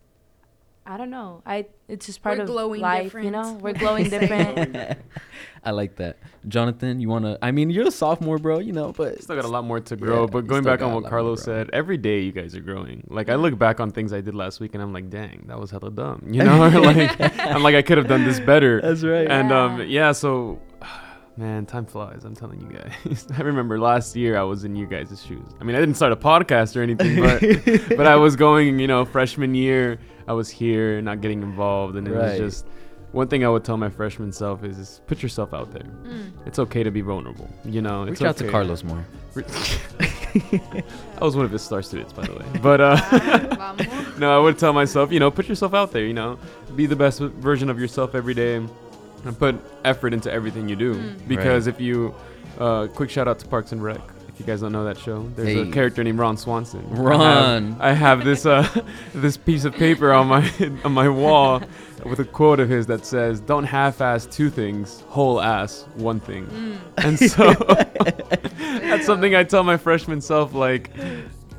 I don't know, I it's just part We're of glowing life. You know, we're glowing different. I like that. Jonathan, you want to, I mean, you're a sophomore, bro, you know, but Still got a lot more to grow, Yeah, but going back on what Carlos said, every day you guys are growing. Like I look back on things I did last week and I'm like, dang, that was hella dumb. You know, like I'm like I could have done this better. that's right. And um Yeah. yeah, so man, time flies. I'm telling you guys. I remember last year I was in you guys' shoes. I mean, I didn't start a podcast or anything, but but I was going, you know, freshman year. I was here, not getting involved, and it Right. was just one thing I would tell my freshman self is, is put yourself out there. Mm. It's okay to be vulnerable. You know, it's Reach out to. Carlos more. I was one of his star students, by the way. But uh, no, I would tell myself, you know, put yourself out there. You know, be the best version of yourself every day, and put effort into everything you do. Mm. Because if you, uh, quick shout out to Parks and Rec. You guys don't know that show, there's a character named Ron Swanson. I have- Ron. I have this uh, this piece of paper on my on my wall with a quote of his that says, "Don't half-ass two things, whole-ass one thing." Mm. And so that's something I tell my freshman self, like,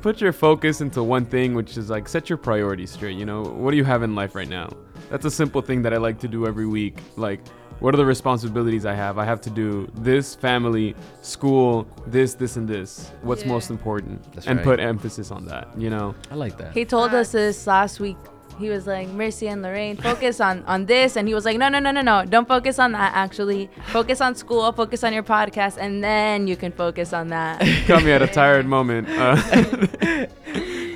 put your focus into one thing, which is like set your priorities straight. You know, what do you have in life right now? That's a simple thing that I like to do every week. Like, what are the responsibilities I have? I have to do this, family, school, this, this, and this. What's Yeah. most important? That's and right. put emphasis on that. You know. I like that. He told us this last week. He was like, Mercy and Lorraine, focus on on this, and he was like, No, no, no, no, no, don't focus on that. Actually, focus on school, focus on your podcast, and then you can focus on that. Caught me at a tired moment. Uh,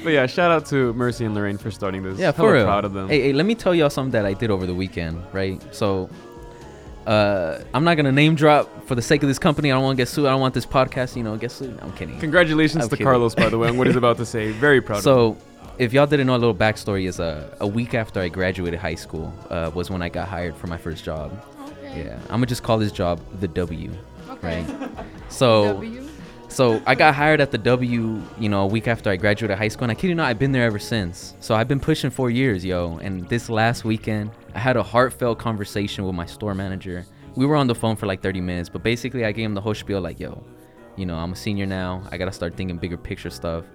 but yeah, shout out to Mercy and Lorraine for starting this. Yeah, for Hella real. proud of them. Hey, hey, let me tell y'all something that I did over the weekend, right? So, uh, I'm not gonna name drop for the sake of this company. I don't want to get sued. I don't want this podcast, you know, get sued. I'm kidding. Congratulations I'm to kidding. Carlos, by the way, on what he's about to say. Very proud of him. So, if y'all didn't know, a little backstory is uh, a week after I graduated high school uh, was when I got hired for my first job. Okay. Yeah, I'm gonna just call this job the W, Okay. right? So, W. so I got hired at the W, you know, a week after I graduated high school, and I kid you not, I've been there ever since. So I've been pushing four years, yo. And this last weekend, I had a heartfelt conversation with my store manager. We were on the phone for like 30 minutes, but basically, I gave him the whole spiel, like, yo, you know, I'm a senior now. I gotta start thinking bigger picture stuff.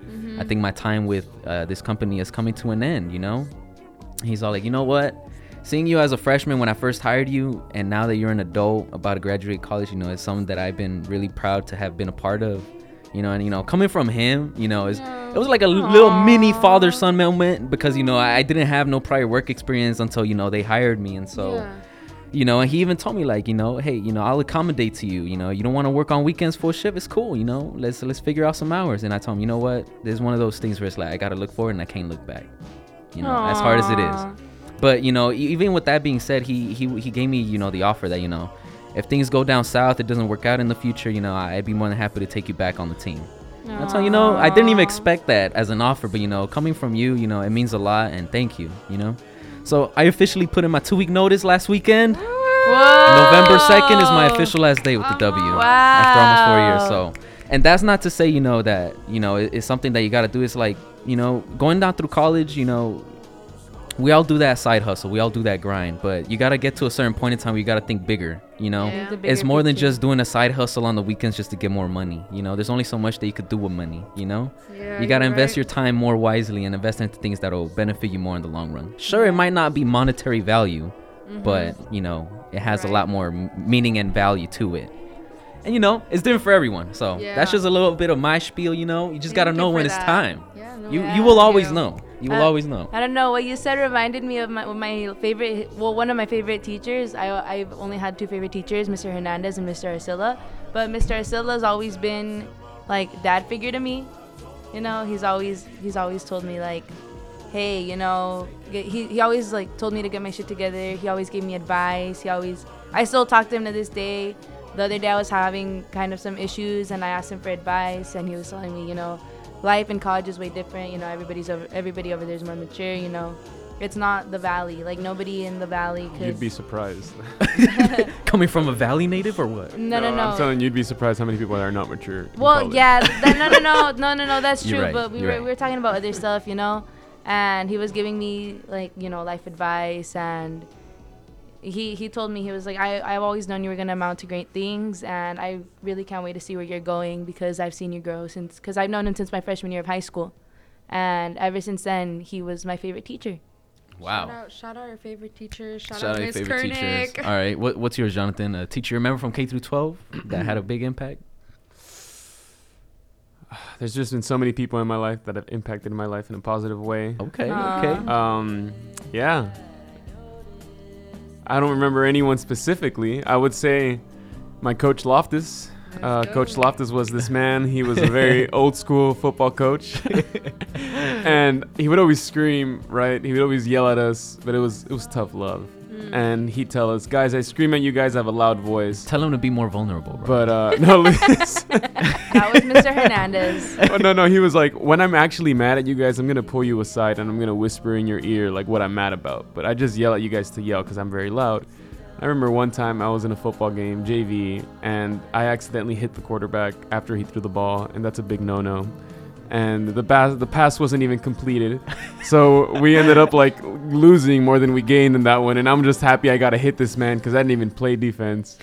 I think my time with uh, this company is coming to an end, you know. He's all like, you know what? Seeing you as a freshman when I first hired you, and now that you're an adult about to graduate college, you know, it's something that I've been really proud to have been a part of. You know, and you know, coming from him, you know, is it was like a little mini father son moment because you know I, I didn't have no prior work experience until you know they hired me, and so Yeah. you know, and he even told me like, you know, hey, you know, I'll accommodate to you. You know, you don't want to work on weekends full shift. It's cool. You know, let's let's figure out some hours. And I told him, you know what, there's one of those things where it's like I gotta look forward and I can't look back. You know, as hard as it is. But you know, e- even with that being said, he he he gave me you know the offer that you know, if things go down south, it doesn't work out in the future. You know, I'd be more than happy to take you back on the team. That's how you know. I didn't even expect that as an offer, but you know, coming from you, you know, it means a lot, and thank you. You know, so I officially put in my two week notice last weekend. Whoa. November 2nd is my official last day with the oh, W Wow. after almost four years. So, and that's not to say, you know, that, you know, it- it's something that you got to do. It's like, you know, going down through college, you know, we all do that side hustle. We all do that grind. But you got to get to a certain point in time where you got to think bigger, you know? Yeah. It's bigger more than just doing a side hustle on the weekends just to get more money. You know, there's only so much that you could do with money, you know? Yeah, you got to invest right. your time more wisely and invest into things that'll benefit you more in the long run. Sure, it might not be monetary value, but you know it has a lot more m- meaning and value to it and you know it's different for everyone so Yeah. that's just a little bit of my spiel you know you just got to Thank know when for it's that. time Yeah, no, you yeah, you will always you. know you will Uh, always know I don't know what you said reminded me of my, my favorite. Well, one of my favorite teachers. I I've only had two favorite teachers, Mr. Hernandez and Mr. Arcilla. But Mr. Arcilla's always been like dad figure to me. You know, he's always he's always told me like, hey, you know, he he always like told me to get my shit together. He always gave me advice. He always I still talk to him to this day. The other day I was having kind of some issues and I asked him for advice and he was telling me, you know, life in college is way different. You know, everybody's over, everybody over there is more mature. You know, it's not the valley. Like nobody in the valley could. You'd be surprised. coming from a valley native or what no, no, no. I'm telling you, you'd be surprised how many people are not mature. Well, yeah, th- no, no, no, no, no, no. That's true. right, But we you're were right. we were talking about other stuff, you know, and he was giving me like you know life advice, and he he told me he was like I I've always known you were gonna amount to great things, and I really can't wait to see where you're going because I've seen you grow since because I've known him since my freshman year of high school, and ever since then he was my favorite teacher. wow Shout out, shout out our favorite teachers. Shout, Shout out out your Miss favorite Kernick. teachers. All right, what, what's yours, Jonathan? A teacher you remember from K through 12 that had a big impact? There's just been so many people in my life that have impacted my life in a positive way. Okay, Aw. okay. Um, yeah. I don't remember anyone specifically. I would say my coach Loftus. Uh, coach. Loftus was this man. He was a very old school football coach, and he would always scream. Right, he would always yell at us, but it was it was tough love. Mm. and he'd tell us, guys, I scream at you guys, I have a loud voice. Tell him to be more vulnerable, bro. But uh, no, listen. That was Mr. Hernandez. oh, no, no. He was like, when I'm actually mad at you guys, I'm gonna pull you aside and I'm gonna whisper in your ear like what I'm mad about. But I just yell at you guys to yell because I'm very loud. I remember one time I was in a football game, JV, and I accidentally hit the quarterback after he threw the ball, and that's a big no-no. And the pass, the pass wasn't even completed, so we ended up like losing more than we gained in that one. And I'm just happy I got to hit this man because I didn't even play defense.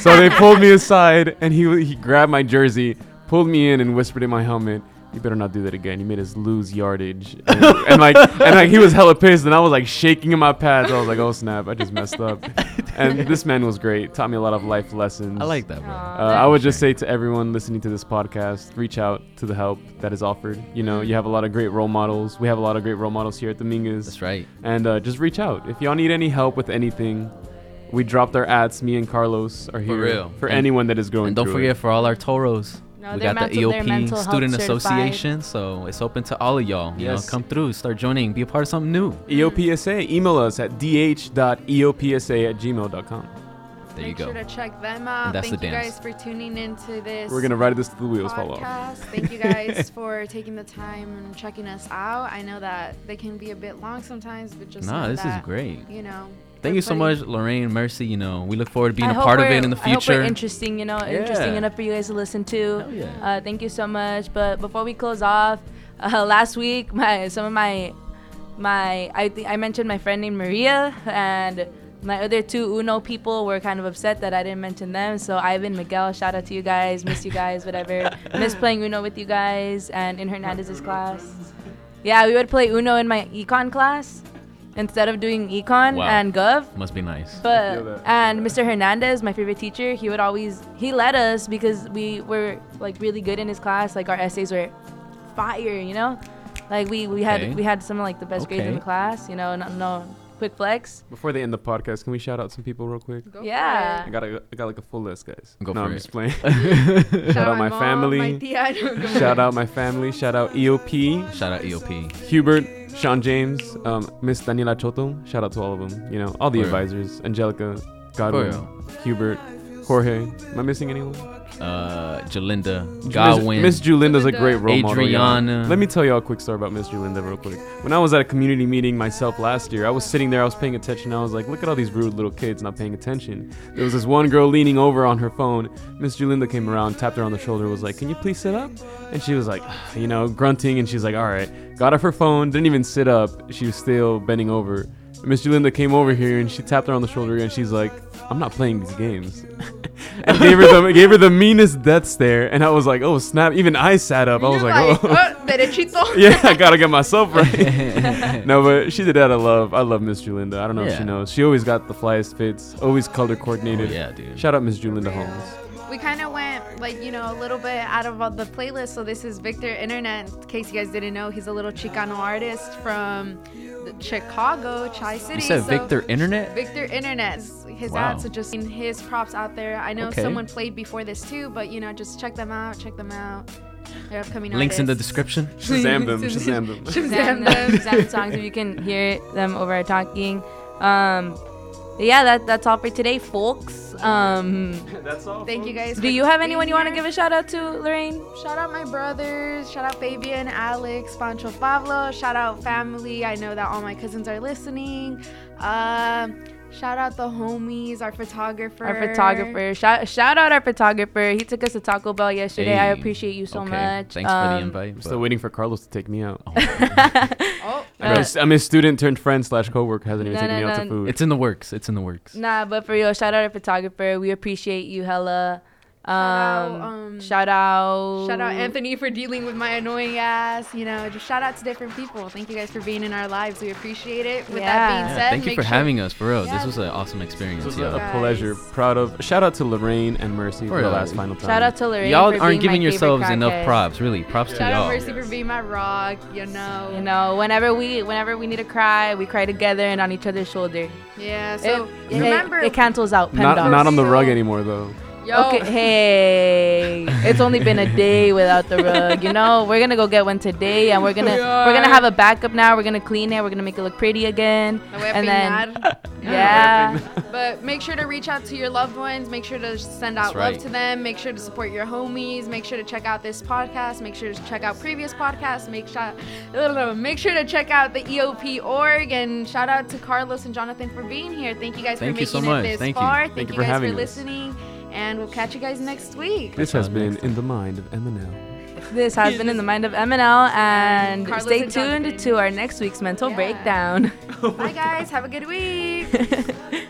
so they pulled me aside, and he he grabbed my jersey, pulled me in, and whispered in my helmet, "You better not do that again." You made us lose yardage, and, and like and like he was hella pissed, and I was like shaking in my pads. I was like, "Oh snap! I just messed up." And this man was great. Taught me a lot of life lessons. I like that, bro. Aw. Uh, I would just say to everyone listening to this podcast, reach out to the help that is offered. You know, you have a lot of great role models. We have a lot of great role models here at Dominguez. That's right. And uh, just reach out. If y'all need any help with anything, we dropped our ads. Me and Carlos are here real. for anyone that is going And don't forget it. for all our Toros. No, we got the mental- they're EOP Student. Association, so it's open to all of y'all. You Yes. know, come through, start joining, be a part of something new. EOPSA. Email us at dh.eopsa at gmail.com. There Make you go. Make sure to check them out. that's Thank the you dance. guys for tuning into this. We're going to ride this to the wheels fall off. podcast. Thank you guys for taking the time and checking us out. I know that they can be a bit long sometimes, but just Nah, know this is great. You know. Thank you so much, Lorraine, Mercy. You know, we look forward to being I a part of it in the future. I hope we're interesting, you know, interesting enough for you guys to listen to. Yeah. Uh, thank you so much. But before we close off, uh, last week my some of my my I think I mentioned my friend named Maria and my other two Uno people were kind of upset that I didn't mention them. So Ivan, Miguel, shout out to you guys. Miss you guys, whatever. Miss playing Uno with you guys and in Hernandez's class. Yeah, we would play Uno in my econ class instead of doing econ Wow. and gov. Must be nice. But and Mr. Hernandez, my favorite teacher, he would always he led us because we were like really good in his class. Like our essays were fire, you know. Like we we had Okay. we had some of like the best grades in the class. You know, no, no quick flex. Before they end the podcast, can we shout out some people real quick? Go for Yeah. I got a, I got like a full list, guys. Go no, for I'm it. just playing. it. Shout out my mom, family. My tia. No, go Shout out my family. Shout out EOP. Shout out EOP. Hubert, Sean James, um, Miss Daniela Choto. Shout out to all of them. You know, all the real. advisors. Angelica, Godwin, real. Hubert, Jorge. Am I missing anyone? Uh, Julinda, Miss- Godwin. Miss Julinda's a great role model. y'all. Adriana. Let me tell y'all a quick story about Miss Julinda real quick. When I was at a community meeting myself last year, I was sitting there, I was paying attention. I was like, look at all these rude little kids not paying attention. There was this one girl leaning over on her phone. Miss Julinda came around, tapped her on the shoulder, was like, can you please sit up? And she was like, you know, grunting, and she's like, all right. Got off her phone, didn't even sit up. She was still bending over. Miss Julinda came over here and she tapped her on the shoulder and she's like, I'm not playing these games. and gave her the gave her the meanest death stare. And I was like, oh snap. Even I sat up. I was You're oh. like, oh. oh, derechito. yeah, I gotta get myself right. no, but she did that. I love. I love Miss Julinda. I don't know if she knows. She always got the flyest fits. Always color Oh, coordinated. yeah, dude. Shout out Miss Julinda Holmes. We kind of went like you know a little bit out of all the playlist. So this is Victor Internet. In case you guys didn't know, he's a little Chicano artist from Chicago, Chi City. You said so- Victor Internet? Victor Internet. His Wow. ads are just his props out there. I know Okay. someone played before this too, but you know, just check them out. Check them out. They're upcoming Links in the description. Shazam them. Shazam them. Shazam Shazam them, them. Shazam songs if you can hear them over our talking. Um, but yeah, that that's all for today, folks. Um, That's all. Thank you guys. do you have being anyone you want to give a shout out to, Lorraine? Shout out my brothers. Shout out Fabian, Alex, Pancho, Pablo. Shout out family. I know that all my cousins are listening. Um, shout out the homies, our photographer. Our photographer. Shout, shout out our photographer. He took us to Taco Bell yesterday. I appreciate you so okay. much. Thanks for the Um, invite. I'm still waiting for Carlos to take me out. Oh, I'm, his, I'm his student turned friend slash coworker. Hasn't even No, taken no, me out to food. It's in the works. It's in the works. Nah, but for real, shout out our photographer. We appreciate you hella. Um, out, um, shout out. Shout out Anthony for dealing with my annoying ass. You know, just shout out to different people. Thank you guys for being in our lives. We appreciate it. With Yeah. that being Yeah, said, thank you for sure- having us, for real. Yeah. This was an awesome experience. This was yo. a Guys. pleasure. Proud of. Shout out to Lorraine and Mercy for For the last final time. Shout out to Lorraine. Y'all aren't giving yourselves enough props, really. Props to Shout out y'all. Mercy for being my rock. You know. You know, whenever we whenever we need to cry, we cry together and on each other's shoulder. Yeah. So it, it- remember, it, cancels out. Not not on the rug anymore though. Yo. Okay, hey, it's only been a day without the rug. You know, we're gonna go get one today, and we're gonna We we're gonna have a backup now. We're gonna clean it. We're gonna make it look pretty again. No voy a And then- Yeah. But make sure to reach out to your loved ones. Make sure to send out That's love to them. Make sure to support your homies. Make sure to check out this podcast. Make sure to check out previous podcasts. Make sure, make sure to check out the EOP org. And shout out to Carlos and Jonathan for being here. Thank you guys Thank for you making so much. it this Thank you. far. Thank Thank, you you for guys for having us. Listening. And we'll catch you guys next week. This has been in the mind of Eminem. This has been in the mind of MNL, and Carlos stay and tuned Jonathan. to our next week's mental Yeah. breakdown. Bye, guys. Have a good week.